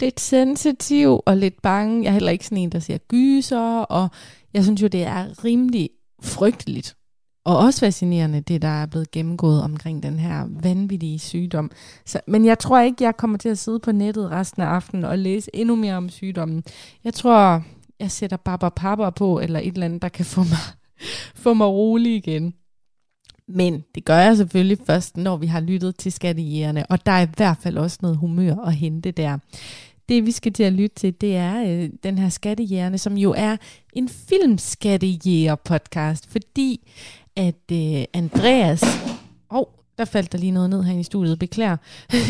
lidt sensitiv og lidt bange. Jeg er heller ikke sådan en, der ser gyser, og jeg synes jo, det er rimelig frygteligt. Og også fascinerende, det der er blevet gennemgået omkring den her vanvittige sygdom. Så, men jeg tror ikke, jeg kommer til at sidde på nettet resten af aftenen og læse endnu mere om sygdommen. Jeg tror, jeg sætter Baba Papa på, eller et eller andet, der kan få mig, *laughs* få mig rolig igen. Men det gør jeg selvfølgelig først, når vi har lyttet til skattejægerne, og der er i hvert fald også noget humør at hente der. Det vi skal til at lytte til, det er øh, den her Skattejægerne, som jo er en filmskattejæger-podcast, fordi at øh, Andreas... Åh, oh, der faldt der lige noget ned her i studiet, beklager.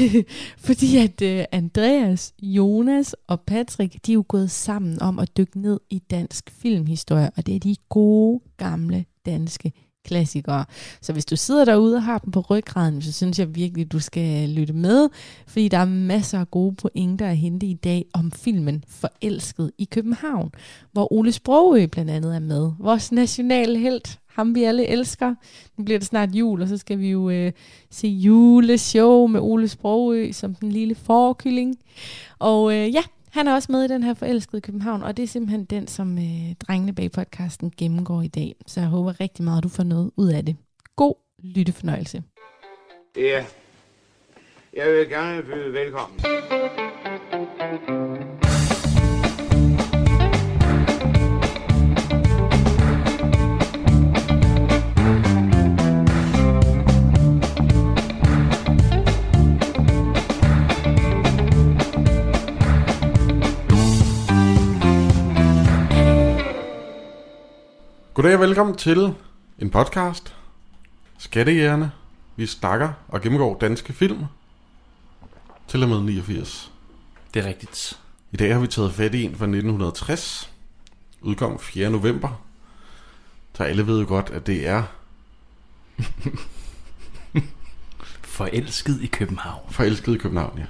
*laughs* fordi at øh, Andreas, Jonas og Patrick, de er jo gået sammen om at dykke ned i dansk filmhistorie, og det er de gode, gamle danske klassikere. Så hvis du sidder derude og har dem på ryggraden, så synes jeg virkelig, du skal lytte med, fordi der er masser af gode pointer at hente i dag om filmen Forelsket i København, hvor Ole Sprogø blandt andet er med. Vores nationalhelt, ham vi alle elsker. Nu bliver det snart jul, og så skal vi jo øh, se juleshow med Ole Sprogø som den lille forkylling. Og øh, ja, han er også med i den her forelskede København, og det er simpelthen den, som øh, drengene bag podcasten gennemgår i dag. Så jeg håber rigtig meget, at du får noget ud af det. God lyttefornøjelse. Ja, jeg vil gerne byde velkommen. Goddag og velkommen til en podcast. Skattejægerne. Vi snakker og gennemgår danske film. Til og med 89. Det er rigtigt. I dag har vi taget fat i en fra 1960. Udkom 4. november. Så alle ved jo godt, at det er... *laughs* Forelsket i København. Forelsket i København, ja.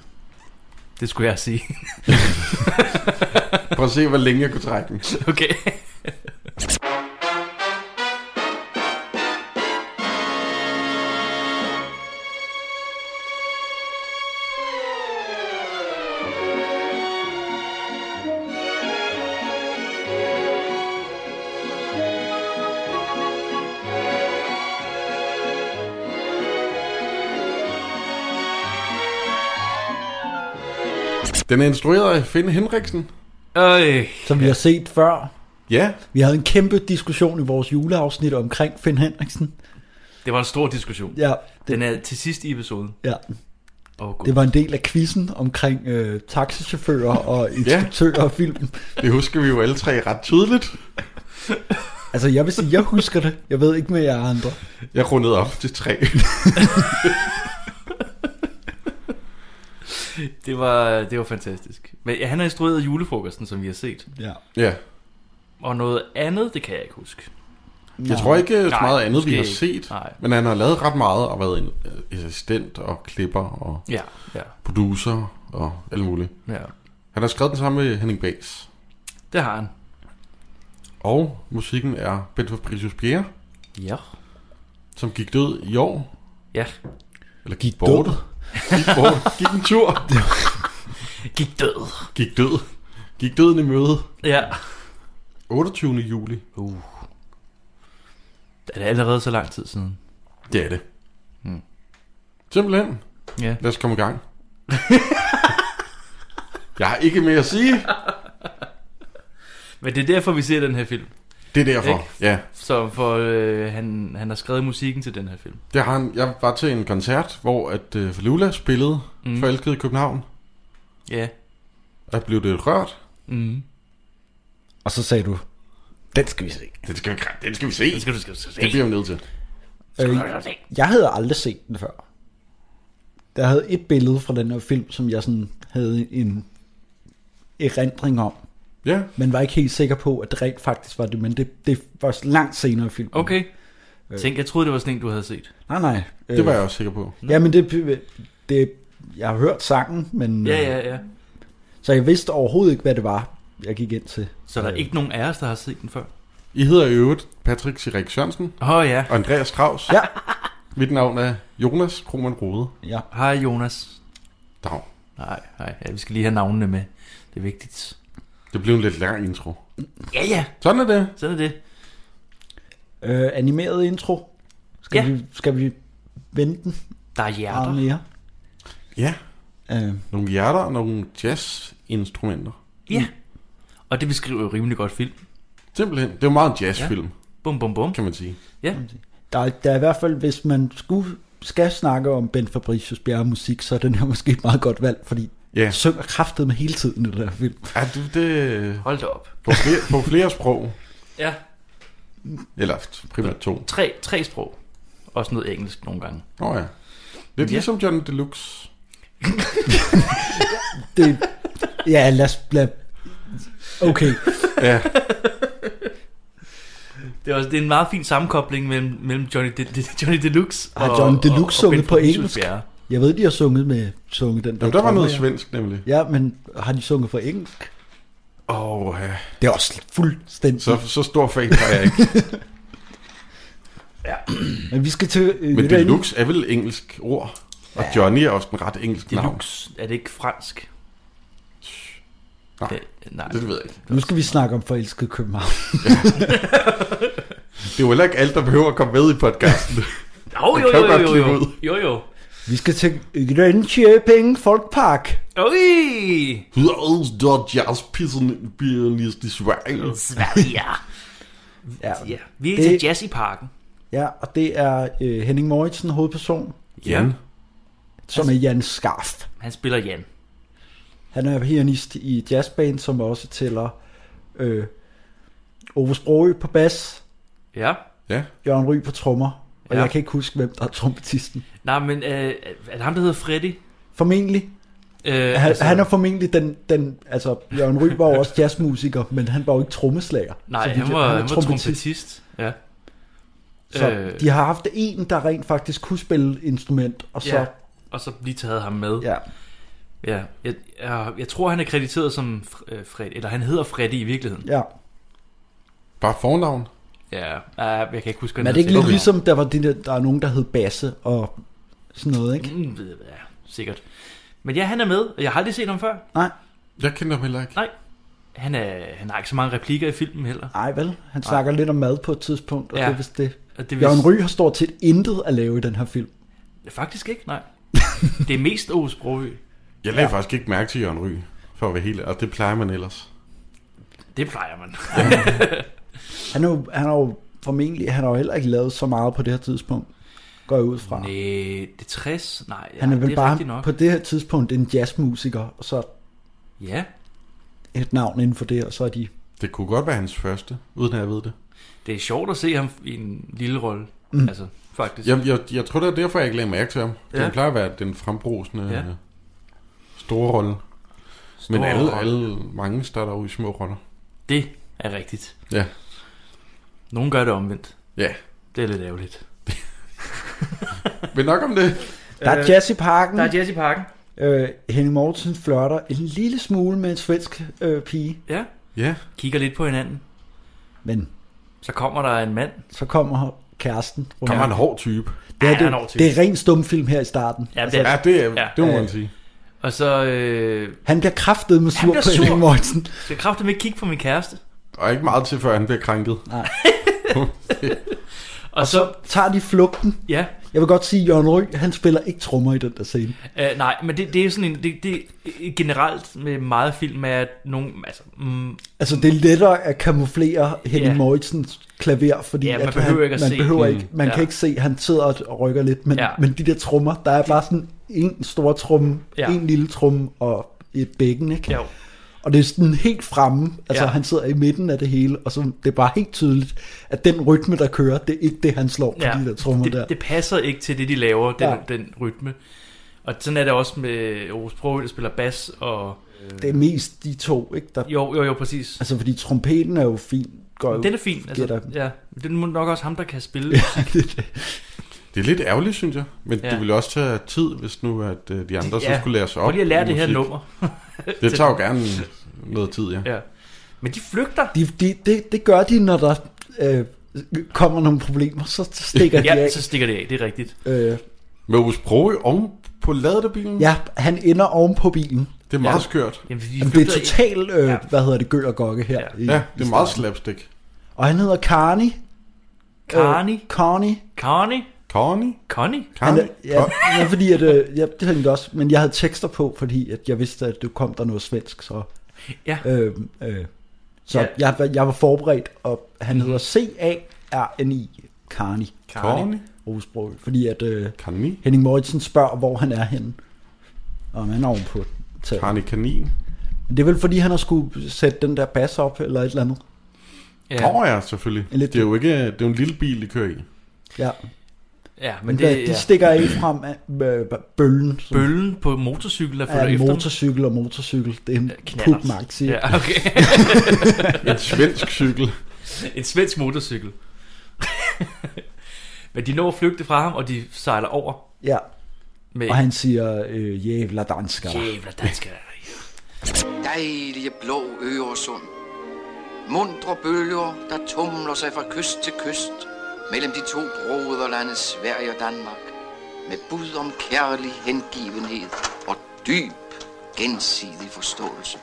Det skulle jeg sige. *laughs* Prøv at se, hvor længe jeg kunne trække den. Okay. Den er instrueret af Finn Henriksen. Øj. Som vi har set før. Ja. Vi havde en kæmpe diskussion i vores juleafsnit omkring Finn Henriksen. Det var en stor diskussion. Ja. Den er til sidst i episoden. Ja. Oh, Det var en del af quizzen omkring øh, taxichauffører og instruktører af film. Det husker vi jo alle tre ret tydeligt. Altså, jeg vil sige, jeg husker det. Jeg ved ikke med jer andre. Jeg rundede op til tre. *laughs* *laughs* det, var, det var fantastisk. Men ja, han har instrueret julefrokosten, som vi har set. Ja. Ja. Og noget andet, det kan jeg ikke huske. Jeg tror ikke så Nej, meget andet, vi har ikke. set. Nej. Men han har lavet ret meget og været en øh, assistent og klipper og Ja, ja. producer og alt muligt. Ja. Han har skrevet den sammen med Henning Bas. Det har han. Og musikken er Bent Fabricius Bjerre, Ja. som gik død i år. Ja. Eller gik bort. Gik bort. Gik en tur. Gik død. Gik død. Gik døden i møde. Ja. 28. juli. Uh. Er det allerede så lang tid siden? Det er det. Hmm. Simpelthen. Ja. Lad os komme i gang. Jeg har ikke mere at sige. Men det er derfor, vi ser den her film. Det er derfor, Ikke? ja. Så for øh, han, han har skrevet musikken til den her film. Det har han, jeg var til en koncert, hvor at uh, Falula spillede Mm. Forelsket i København. Ja. Og blev det rørt. Mm. Og så sagde du, den skal vi se. Den skal vi, den skal vi se. Den skal, du skal, skal se. Det bliver vi nødt til. Øh, jeg havde aldrig set den før. Der havde et billede fra den her film, som jeg sådan havde en erindring om. Ja. Men var ikke helt sikker på, at det rent faktisk var det, men det, det var langt senere i filmen. Okay. Øh. Tænk, jeg troede, det var sådan en, du havde set. Nej, nej. Det var jeg også sikker på. Ja, men det, det, jeg har hørt sangen, men... Ja, øh, ja, ja. Så jeg vidste overhovedet ikke, hvad det var, jeg gik ind til. Så der er ikke nogen af os, der har set den før? I hedder i øvrigt Patrick Sirik Sørensen. Åh oh, ja. Og Andreas Strauss. Ja. Mit navn er Jonas Krohmann Rode. Ja. Hej Jonas. Dag. Nej, nej, ja, vi skal lige have navnene med. Det er vigtigt. Det blev en lidt lang intro. Ja, ja. Sådan er det. Sådan er det. Øh, animeret intro. Skal, Ja. vi, skal vi vente den? Der er hjerter. Meget mere. Ja. Øh, Nogle hjerter og nogle jazzinstrumenter. Ja. Og det beskriver jo rimelig godt film. Simpelthen. Det er jo meget en jazzfilm, Ja. Bum, bum, bum. kan man sige. Ja. der, er- der er i hvert fald, hvis man skulle, skal snakke om Ben Fabricius Bjerre musik, så er den her måske et meget godt valg, fordi Ja. yeah. synger kraftet med hele tiden i den her film. Ja, det, det Hold da op. på, flere, på flere sprog. Ja. Eller primært to. Tre, tre sprog. Også noget engelsk nogle gange. Åh oh, ja. Lidt Ja. ligesom John Deluxe. *laughs* Det, ja, lad os... Lad, okay. Ja. Det er, også, det er en meget fin sammenkobling mellem, mellem Johnny, De, Johnny Deluxe og Har John Deluxe og, og sunget Ben på engelsk? Bjerre. Jeg ved, de har sunget med sunget den Jamen, der var noget her. svensk nemlig. Ja, men har de sunget på engelsk? Åh, oh, ja. Det er også fuldstændig. Så, så stor fan var jeg ikke. *laughs* Men vi skal til... Øh, Men. Deluxe er vel engelsk ord. Og Johnny er også en ret engelsk navn. Deluxe, er det ikke fransk? Nej, Det, nej. det ved jeg ikke. Nu skal vi snakke om forelsket København. Det er jo heller ikke alt, der behøver at komme med i podcasten. Jo, jo, jo, jo, jo, ud. jo, jo. Vi skal til Grønkjøbing Folkpark. Oj! Hur jazzpissen pianist i Sverige? Sverige. Ja, Ja, vi er Det- til Jazz i Parken. ja og det er øh, Henning Moritzen, hovedperson, Jan. som er Jan Skarf. Han spiller Jan. Han er pianist i jazzband, som også tæller øh, Ove Sprogø på bas, Ja. Ja. Jørgen Ry på trommer, og Ja. jeg kan ikke huske, hvem der er trompetisten. Nej, men øh, er det ham, der hedder Freddy? Formentlig. Øh, Han, altså, han er formentlig den, den, altså Jørgen Ry var jo også jazzmusiker, men han var jo ikke trommeslager. Nej, Så han var, han var trompetist. trompetist. Ja. Så Øh. øh. de har haft en, der rent faktisk kunne spille instrument, og så... Ja, og så lige taget ham med. Ja. Ja, jeg, jeg, jeg tror, han er krediteret som øh, Fred, eller han hedder Freddy i virkeligheden. Ja. Bare fornavn? Ja, uh, jeg kan ikke huske, hvad Men er det ikke lidt ligesom, der var de der, der er nogen, der hed Basse og sådan noget, ikke? Mm, ja, sikkert. Men ja, han er med, og jeg har aldrig set ham før. Nej. Jeg kender ham heller ikke. Nej. Han, er, han har ikke så mange replikker i filmen heller. Nej, vel? Han snakker lidt om mad på et tidspunkt, og Ja. det er vist det. Og det Jørgen Ry har stort set intet at lave i den her film. Faktisk ikke, nej. det er mest Ove Sprogø. Jeg lagde ja. faktisk ikke mærke til Jørgen Ry, for at være helt og det plejer man ellers. Det plejer man. *laughs* Han er jo, han er jo formentlig, han har jo heller ikke lavet så meget på det her tidspunkt, går jeg ud fra. Nej, det er 60. Nej, ja, han er vel det er bare nok. på det her tidspunkt en jazzmusiker, og så Ja, et navn inden for det, og så er de... Det kunne godt være hans første, uden at jeg ved det. det er sjovt at se ham i en lille rolle. Mm. Altså, faktisk. Jeg, jeg, jeg tror, det er derfor, jeg ikke lagde mærke til ham. Ja. Han plejer at være den frembrusende Ja. ja. store rolle. Store Men alle, rolle. alle, mange starter jo i små roller. Det er rigtigt. Ja. Nogen gør det omvendt. Ja. Det er lidt ærgerligt. *laughs* Men nok om det. Der er jazz i parken. Der er jazz i parken. Øh, Henning Mortensen flørter en lille smule med en svensk øh, pige. Ja. Ja. Kigger lidt på hinanden. Men Så kommer der en mand. så kommer kæresten. Kommer en hård type. Det Ja, er, er en det, hård type. det er ren stumfilm her i starten. Ja, Altså, det er, Ja, det, er, Ja. det må Ja. man sige. Og så... Øh, Han bliver kraftet med han sur bliver på Henning Mortensen. Så jeg kræfter med at kigge på min kæreste. Og ikke meget til, før han bliver krænket. Nej. *laughs* Og, Og så tager de flugten. Ja. Jeg vil godt sige, at Jørgen Ry, han spiller ikke trommer i den der scene. Uh, nej, men det, det er sådan en, det, det er generelt med meget film er at nogen, altså, mm, Altså, det er lettere at kamuflere Henning Ja. Mortensens klaver, fordi Ja, man at behøver han, ikke at man se behøver den. ikke, man Ja. kan ikke se, at han sidder og rykker lidt, men, Ja. men de der trommer, der er bare sådan en stor tromme, Ja. en lille tromme og et bækken, ikke? Jo. Og det er sådan helt fremme, altså Ja. han sidder i midten af det hele, og så det er bare helt tydeligt, at den rytme, der kører, det er ikke det, han slår på ja, de der trommer det, der. det passer ikke til det, de laver, den, Ja. den rytme. Og sådan er det også med Ove Sprogø, der spiller bas, og... Det er mest de to, ikke? Der, Jo, jo, jo, præcis. Altså, fordi trompeten er jo fin. Går Den er fin, altså, ja. Det er nok også ham, der kan spille Ja, musik. *laughs* det, det. Det er lidt ærgerligt, synes jeg. Men Ja. ja. det ville også tage tid, hvis nu at øh, de andre Ja. så skulle lære sig op. Prøv lige at lære det her nummer. *laughs* det tager jo gerne noget tid, ja. Ja. Men de flygter. De, de, det, det gør de, når der øh, kommer nogle problemer, så stikker de ja, af. så stikker det af, det er rigtigt. Øh, Med Ove Sprogø oven på ladebilen? ja, han ender oven på bilen. Det er meget Ja. skørt. Jamen, de Jamen, det er totalt, øh, Ja. hvad hedder det, gør og gokke her. Ja. i- Ja, det er meget slapstick. Og han hedder Carney. Carney. Øh, Carney. Carney. Connie? Connie? Han Connie? er, ja, ja, fordi at, øh, ja, det tænkte jeg også, men jeg havde tekster på, fordi at jeg vidste, at det kom der noget svensk, så, Ja. øh, øh, så Ja. jeg, var- jeg var forberedt, og han hedder C-A-R-N-I, Carney. Carney? Rosbro, fordi at øh, Carney? Henning Moritzen spørger, hvor han er henne. Og om han er ovenpå. Carney Kanin? Men det er vel fordi, han har skulle sætte den der bas op, eller et eller andet. Ja. Åh ja, selvfølgelig. En lidt- Det er jo ikke, det er jo en lille bil, de kører i. Ja. Ja, Men men det, det de ja. stikker af frem af bøllen. som- Bøllen på motorcykel, der følger Ja, efter dem. motorcykel og motorcykel. Det er en pup maxi. Ja, okay. *laughs* En svensk cykel. en svensk motorcykel. Men de når at flygte fra ham, og de sejler over. Ja. Med Og han siger, øh, jævla danskere. Jævla danskere. Dejlige blå Øresund. Mundre bølger, der tumler sig fra kyst til kyst mellem de to broderlande Sverige og Danmark med bud om kærlig hengivenhed og dyb gensidig forståelse.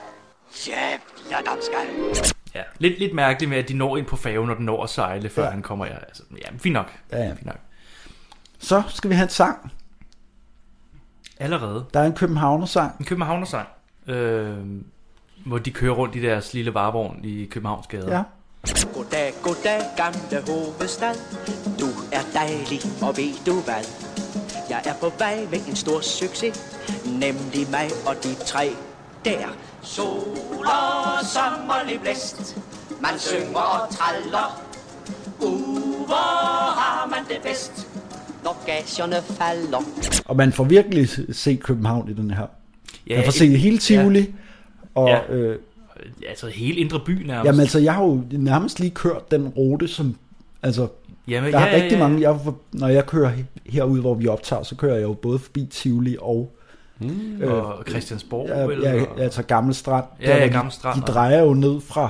Jævla danskere. Ja, lidt, lidt mærkeligt med, at de når ind på færgen, når den når at sejle, før Ja. ja. han kommer. Ja, altså, ja, fint nok. Ja, ja. Fint nok. Så skal vi have en sang. Allerede. Der er en københavnersang. En københavnersang, øh, hvor de kører rundt i deres lille varevogn i Københavns gader. Ja. Goddag, goddag, gamle hovedstad. Du er dejlig, og ved du hvad? Jeg er på vej med en stor succes, nemlig mig og de tre der. Sol og sommerlig blæst, man synger og traller. Uh, hvor har man det bedst, når gagerne falder. Og man får virkelig se København i den her. Ja, man får se hele Tivoli. Og, Ja. øh, Altså hele indre by nærmest. jamen altså, jeg har jo nærmest lige kørt den rute, som altså, Jamen, der er ja, ja, rigtig ja. mange, jeg, når jeg kører he- herude, hvor vi optager, så kører jeg jo både forbi Tivoli og... Mm. Og Christiansborg, Ja, eller- ja, ja, altså Gammel Strand. Ja, ja, de- Gammel Strand, De og- drejer jo ned fra,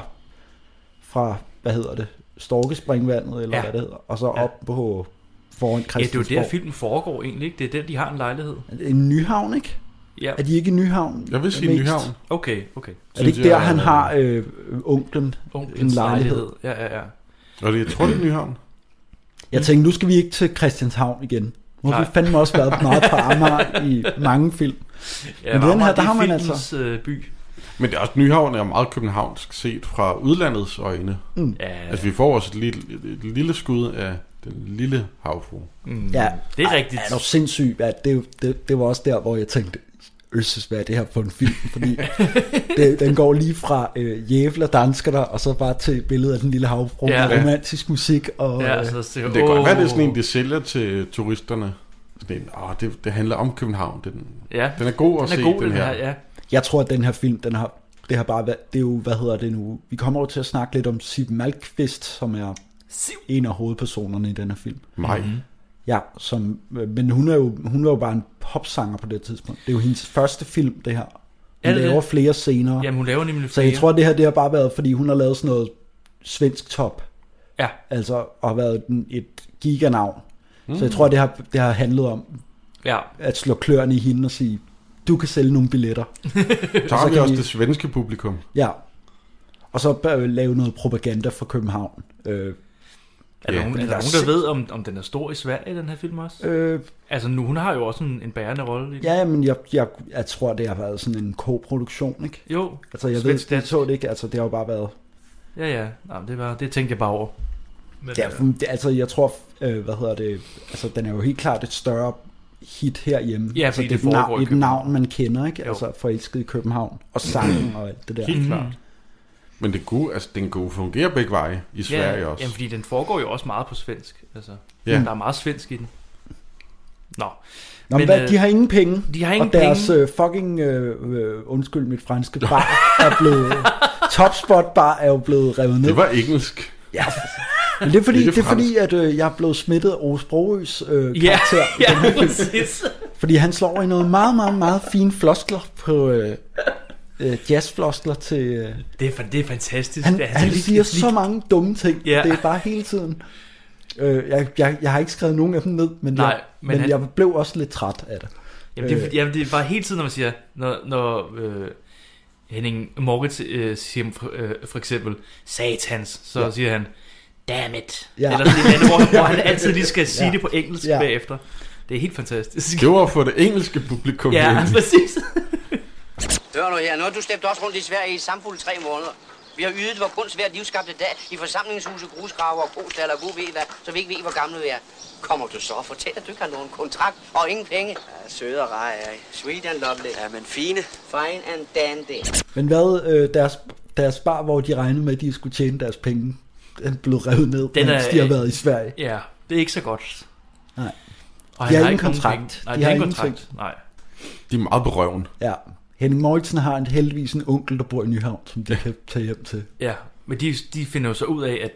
fra hvad hedder det, Storkespringvandet, eller Ja. hvad det hedder, og så op på foran Ja, det er jo Christiansborg. der filmen foregår egentlig, ikke? Det er der, de har en lejlighed. En Nyhavn, ikke? Ja. Er de ikke i Nyhavn? Jeg vil sige mest? Nyhavn. Okay, okay. Er det ikke der, han har øh, onklen en Onklens lejlighed? Ja, ja, ja. Og det, jeg tror, det er Nyhavn. Jeg tænkte, nu skal vi ikke til Christianshavn igen. Nu har vi fandme også været meget på *laughs* Amager i mange film. Ja, Men den her, der er har man altså... øh, by. Men det er også Nyhavn er meget københavnsk set fra udlandets øjne. Mm. Ja. Altså vi får også et lille, et lille skud af den lille havfru. Mm. Ja, det er ej, rigtigt. Er du sindssyg? Ja, det, det, det var også der, hvor jeg tænkte, Øsses, hvad er det her for en film? Fordi det, den går lige fra øh, Jævler dansker der, og så bare til billedet af den lille havfru Ja. med romantisk musik. Og, Ja, øh, så det, Det kan godt være, det er sådan en, de sælger til turisterne. Sådan en, åh, det, det handler om København. Den, Ja, den er god at den er se, god, den her. her, ja. Jeg tror, at den her film, den har, det har bare været, det er jo, hvad hedder det nu? Vi kommer over til at snakke lidt om Siv Malmqvist, som er Siv. en af hovedpersonerne i den her film. Mig. Mhm. Ja, som, øh, men hun er, jo, hun var jo bare en popsanger på det tidspunkt. Det er jo hendes første film, det her. Hun det laver det? flere scener. Jamen, hun laver nemlig Så jeg flere. tror, det her det har bare været, fordi hun har lavet sådan noget svensk top. Ja. Altså, og har været den- et giganavn. Mm. Så jeg Mm. tror, det har, det har handlet om Ja. at slå kløerne i hende og sige, du kan sælge nogle billetter. *laughs* Så har vi også det svenske publikum. Ja. Og så lave noget propaganda for København. Øh, Er der, nogen, er der nogen, der ved, om, om den er stor i Sverige, den her film også? Øh, altså, nu, hun har jo også en, en bærende rolle. Ja, men jeg, jeg, jeg tror, det har været sådan en co-produktion, ikke? Jo, Altså, jeg ved, det så det ikke. Altså, det har jo bare været... Ja, ja. Nej, det, var, det tænkte jeg bare over. Men, Ja, øh, for det, altså, jeg tror, øh, hvad hedder det... Altså, den er jo helt klart et større hit herhjemme. Ja, altså, fordi det er det et, navn, et navn, man kender, ikke? Jo. Altså, forelsket i København. Og sangen og alt det der. Helt klart. Men det kunne, altså, den kunne fungere begge veje i Sverige ja, også. Jamen, fordi den foregår jo også meget på svensk. Altså, Ja. ja. Der er meget svensk i den. Nå. Nå, men, hvad, øh, de har ingen penge. De har ingen og deres penge. øh, fucking, øh, øh, undskyld mit franske, bar er blevet... *laughs* Topspot bar er jo blevet revet ned. Det var engelsk. Ja, men det er fordi, Ikke det er fordi at øh, jeg er blevet smittet af Ove Sprogøs øh, Ja, karakter ja, film. præcis. Fordi han slår i noget meget, meget, meget fine floskler på øh, øh, jazzfloskler til... Øh, Det er, det er fantastisk. han, det er, han lige- siger lige- så mange dumme ting. Ja. Det er bare hele tiden... Øh, jeg, jeg, jeg har ikke skrevet nogen af dem ned, men, Nej, jeg, men men han- jeg blev også lidt træt af det. Jamen, det, er, jamen, det er bare hele tiden, når man siger, når, når øh, Henning Moritz øh, siger for, øh, for eksempel satans, så Ja. siger han dammit. Ja. Ja. Eller sådan et andet, hvor, hvor han *laughs* altid lige skal sige Ja. det på engelsk Ja. ja. bagefter. Det er helt fantastisk. Det var for det engelske publikum. Ja, egentlig. *laughs* præcis. Hør nu her, nu har du slæbt os rundt i Sverige i samfuld tre måneder. Vi har ydet vor kunst hver livskabte dag i forsamlingshuse, grusgrave og grusdaller og gud ved hvad, så vi ikke ved, hvor gamle vi er. Kommer du så og fortæller, at du ikke har nogen kontrakt og ingen penge? Ja, søde og rej er I. Sweet and lovely. Ja, men fine. Fine and dandy. Men hvad, øh, deres, deres bar, hvor de regnede med, at de skulle tjene deres penge, den blev revet ned, Den mens er- de har været i Sverige. Ja, det er ikke så godt. Nej. Og De han har ingen kontrakt. Nej, De de har har ingen kontrakt. Nej. De er meget berøven. Ja. Henning Moritzen har en, heldigvis en onkel, der bor i Nyhavn, som de kan tage hjem til. Ja, men de, de finder jo så ud af, at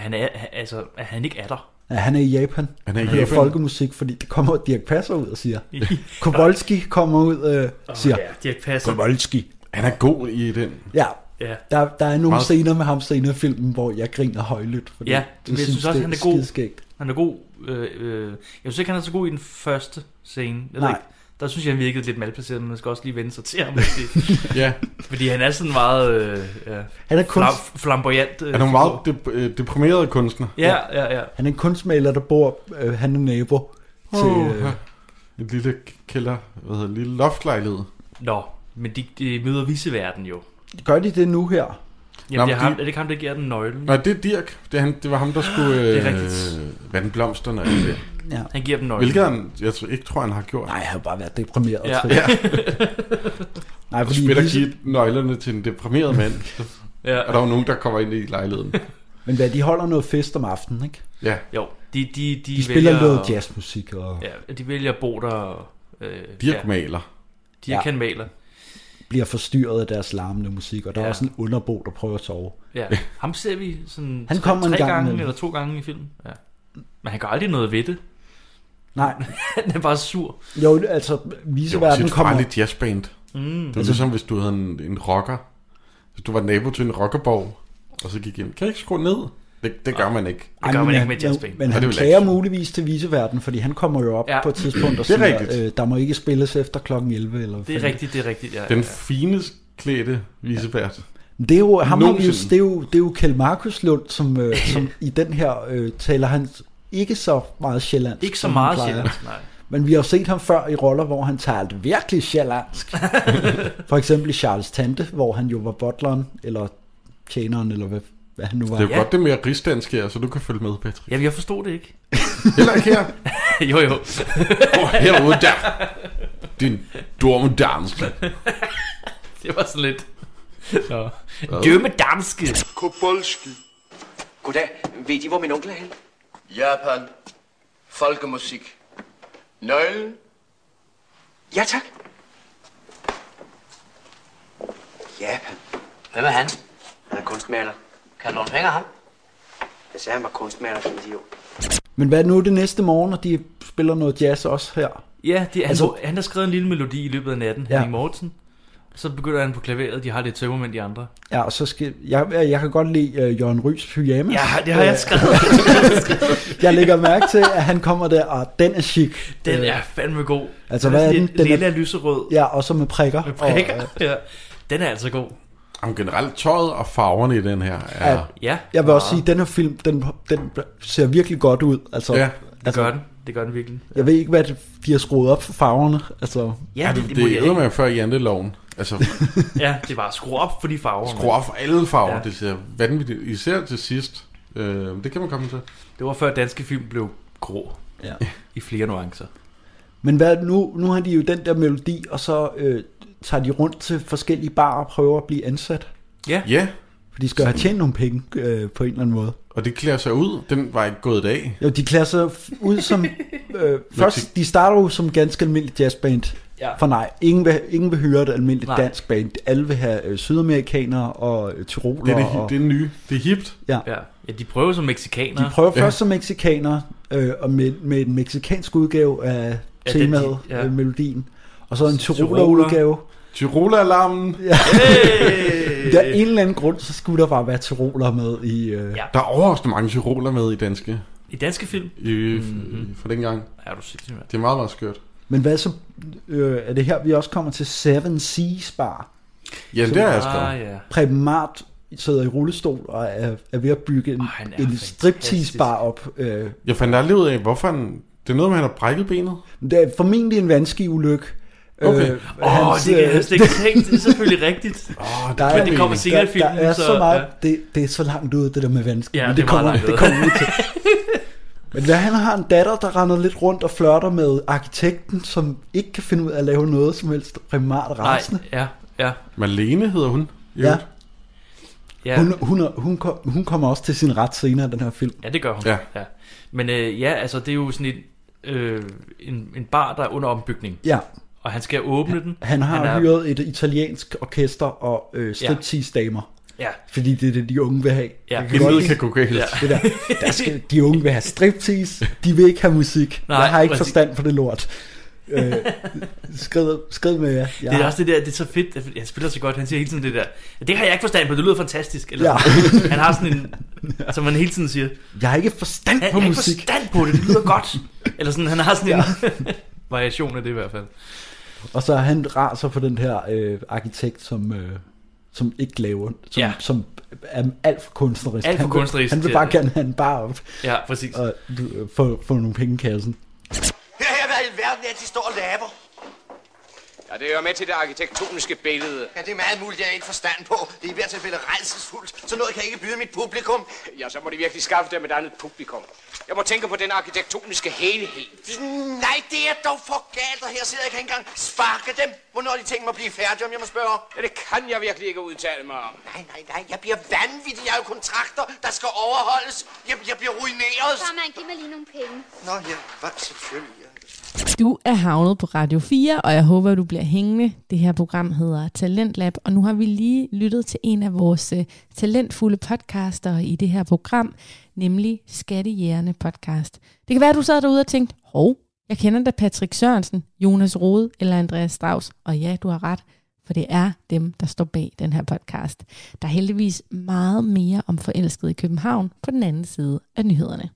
han, er, altså, at han ikke er der. Ja, han er i Japan. Han er i Japan. folkemusik, fordi det kommer Dirk Passer ud og siger. *laughs* Kowalski kommer ud og øh, siger. ja, Dirk Passer. Kowalski. Han er god i den. Ja. Ja. Der, der er nogle Meget- scener med ham senere i filmen, hvor jeg griner højlydt. Fordi Ja, men jeg synes også, han er god. skideskægt. Han er god. Øh, øh, jeg synes ikke, han er så god i den første scene. Jeg ved Nej. Ikke, der synes jeg, han virkede lidt malplaceret, men man skal også lige vende sig til ham. *laughs* Ja. Fordi han er sådan meget øh, ja, Han er kunst- flam- flamboyant. Øh, Han er en meget dep- øh, deprimeret kunstner. Ja, ja, ja. Han er en kunstmaler, der bor, øh, han er nabo til... Oh, Øh, en lille kælder, hvad hedder lille loftlejlighed. Nå, men de, de møder viseverden jo. gør de det nu her? Jamen, Nå, det er, ham, de- er det ikke ham, der giver den nøglen? Nej, det er Dirk. Det, er han, det var ham, der skulle det er øh, rigtigt. vande blomsterne og det. Ja. Han giver dem nøglen. Hvilket han, jeg tror, ikke tror, han har gjort. Nej, han har bare været deprimeret. Ja. *laughs* jeg. Nej, Og fordi spiller vise- give nøglerne til en deprimeret mand. *laughs* Ja. er der jo nogen, der kommer ind i lejligheden. Men hvad, de holder noget fest om aftenen, ikke? Ja. Jo, de, de, de, De spiller vælger, noget jazzmusik og Ja, de vælger at bo der. Øh, Dirk ja. maler. Dirk Ja. han maler. bliver forstyrret af deres larmende musik, og der er Ja. også en underbo, der prøver at sove. Ja, ham ser vi sådan Han tre, kommer en tre gang gange eller to gange i filmen. Ja. Men han gør aldrig noget ved det. Nej. *laughs* han er bare sur. Jo, altså, Det var viseverden et kommer... jazzband. Mm. Det var Altså- ligesom, hvis du havde en, en rocker. Hvis du var nabo til en rockerborg, og så gik ind. Kan jeg ikke skrue ned? Det, det gør man ikke. Det gør man men ikke han- med jazzband. Men Og han det klager ikke. muligvis til viseverden, fordi han kommer jo op Ja. på et tidspunkt og Det er siger, rigtigt. øh, der må ikke spilles efter klokken 11. Eller Det er rigtigt, det er rigtigt. Ja, Den ja. finest klædte visevært. Det er jo, ham har vi jo, Nogensinde. det er jo, det er jo Kjeld Markus Lund, som, øh, som *laughs* i den her øh, taler han ikke så meget sjællandsk. Ikke så meget sjællandsk, nej. Men vi har jo set ham før i roller, hvor han talte virkelig sjællandsk. *laughs* For eksempel i Charles Tante, hvor han jo var butleren, eller tjeneren, eller hvad, hvad han nu var. Det er jo godt, det er mere rigsdansk her, så du kan følge med, Patrick. Jamen, jeg forstod det ikke. *laughs* Heller ikke her. *laughs* jo, jo. Hvor herude der. Din dumme dansk. det var sådan lidt... Nå. Dømme danske. Kobolski. Goddag. Ved I, hvor min onkel er henne? Japan. Folkemusik. Nøglen. Ja, tak. Japan. Hvem er han? Han er kunstmaler. Kan du låne penge af ham? Jeg sagde, han var kunstmaler, som idiot. Men hvad er nu det næste morgen, og de spiller noget jazz også her? Ja, det, han, Altså- altså, han har skrevet en lille melodi i løbet af natten, ja. Henning Mortensen. Så begynder han på klaveret, de har lidt tømmermænd de andre. Ja, og så skal, jeg, jeg kan godt lide uh, Jørgen Rys pyjamas. Ja, det har jeg Øh, skrevet. *laughs* jeg lægger mærke til, at han kommer der, og den er chic. Den Øh, er fandme god. Altså, den hvad er den? Den er- Lilla lyserød. Ja, og så med prikker. Med prikker. Og, ja. Den er altså god. Om generelt tøjet og farverne i den her er... Ja. Ja. Jeg vil også sige, at den her film, den, den ser virkelig godt ud. Altså, Ja, Det gør den. Det gør den virkelig. Jeg ved ikke, hvad det, de har skruet op for farverne. Altså, Ja, det, det, det, det er med før janteloven. Altså, *laughs* Ja, det var skru op for de farver. skru op for alle farver. Ja. Det ser vanvittigt. Især til sidst. Øh, det kan man komme til. Det var før danske film blev grå. Ja. I flere nuancer. Men hvad, nu, nu har de jo den der melodi, og så øh, tager de rundt til forskellige barer og prøver at blive ansat. Ja. Ja, For de skal have tjent nogle penge øh, på en eller anden måde. og det klæder sig ud. Den var ikke gået af. Jo, de klæder sig ud som... *laughs* Øh, først, de starter jo som ganske almindeligt jazzband. Ja. For nej, ingen vil, ingen vil høre et almindeligt Nej. dansk band. Alle vil have øh, sydamerikanere og øh, tyroler. Det er det, og, det er nye. Det er hipt. ja. Ja. ja, de prøver som mexikanere. De prøver Ja. først som mexikanere, øh, og med, med en meksikansk udgave af Ja, temaet, ja. ja. øh, melodien. Og så en Tyroler. tyroler udgave. Tyroler-alarmen. Ja. Hey! *laughs* Der er en eller anden grund, så skulle der bare være tyroler med i... Øh, Ja. Der er overraskende mange tyroler med i danske. I danske film. I, mm-hmm. For dengang. Ja, du sindssygt. Det er meget, meget skørt. Men hvad så... Øh, er det her, vi også kommer til Seven Seas Bar? Ja, det har jeg skrevet. Ah, ja. Preben Mart sidder i rullestol og er, er ved at bygge en, er en striptease bar op. Øh, Jeg fandt aldrig ud af, hvorfor han... Det er noget med, at han har brækket benet. det er formentlig en vanskelig ulykke. Okay. Øh, Åh, hans, det kan jeg øh, ikke tænke. Det er selvfølgelig rigtigt. *laughs* Åh, det Der er- Men det kommer senere i filmen. der er så, meget, ja. det, det er så langt ud, det der med vanskelig. Ja, men det det, er kommer, det kommer vi til. *laughs* Men hvad, han har en datter, der render lidt rundt og flørter med arkitekten, som ikke kan finde ud af at lave noget som helst primært Nej, rasende. ja, ja. Malene hedder hun. Ja. Ja. Hun, hun, er- hun, kom, hun kommer også til sin ret senere i den her film. Ja, det gør hun. Ja. ja. Men øh, ja, altså det er jo sådan et, øh, en, en bar, der er under ombygning. Ja, Og han skal åbne den. han har han er, hyret et italiensk orkester og øh, striptease-damer. Ja, Fordi det er det, de unge vil have. Ja. Jeg kan kan gå galt. Ja. det der. der skal, de unge vil have striptease, de vil ikke have musik. Nej, jeg har ikke præcis. forstand på det lort. Øh, skrid, skrid med jer. Jeg det er har- også det der, det er så fedt, han spiller så godt, han siger hele tiden det der, det har jeg ikke forstand på, det lyder fantastisk. Eller Ja. sådan. Han har sådan en, som han hele tiden siger, Jeg har ikke forstand på jeg har ikke musik. forstand på det, det lyder godt. Eller sådan, han har sådan en *laughs* variation af det i hvert fald. Og så er han raser på den her øh, arkitekt, som, øh, som ikke laver, som, Ja. som er alt for kunstnerisk. Alt for han vil, kunstnerisk Han vil bare gerne have en bar op Ja, præcis. og øh, få, få nogle penge i kassen. Her, her, hvad i alverden er de står og laver? Ja, det hører med til det arkitektoniske billede. Ja, det er meget muligt, jeg har ikke forstand på. Det er i hvert tilfælde rejsesfuldt, så noget kan jeg ikke byde mit publikum. Ja, så må de virkelig skaffe dem et andet publikum. Jeg må tænke på den arkitektoniske helhed. Nej, det er dog for galt, og her sidder jeg ikke engang sparke dem. Hvornår de tænker mig at blive færdige, om jeg må spørge? Ja, det kan jeg virkelig ikke udtale mig om. Nej, nej, nej, jeg bliver vanvittig. Jeg har jo kontrakter, der skal overholdes. Jeg, jeg bliver ruineret. Farmand, giv mig lige nogle penge. Nå ja, hvad selvfølgelig. Du er havnet på Radio 4, og jeg håber, du bliver hængende. Det her program hedder Talentlab, og nu har vi lige lyttet til en af vores øh, talentfulde podcaster i det her program, nemlig Skattejægerne podcast. Det kan være, at du sad derude og tænkte, hov, jeg kender da Patrick Sørensen, Jonas Rode eller Andreas Strauss, og ja, du har ret, for det er dem, der står bag den her podcast. Der er heldigvis meget mere om forelsket i København på den anden side af nyhederne.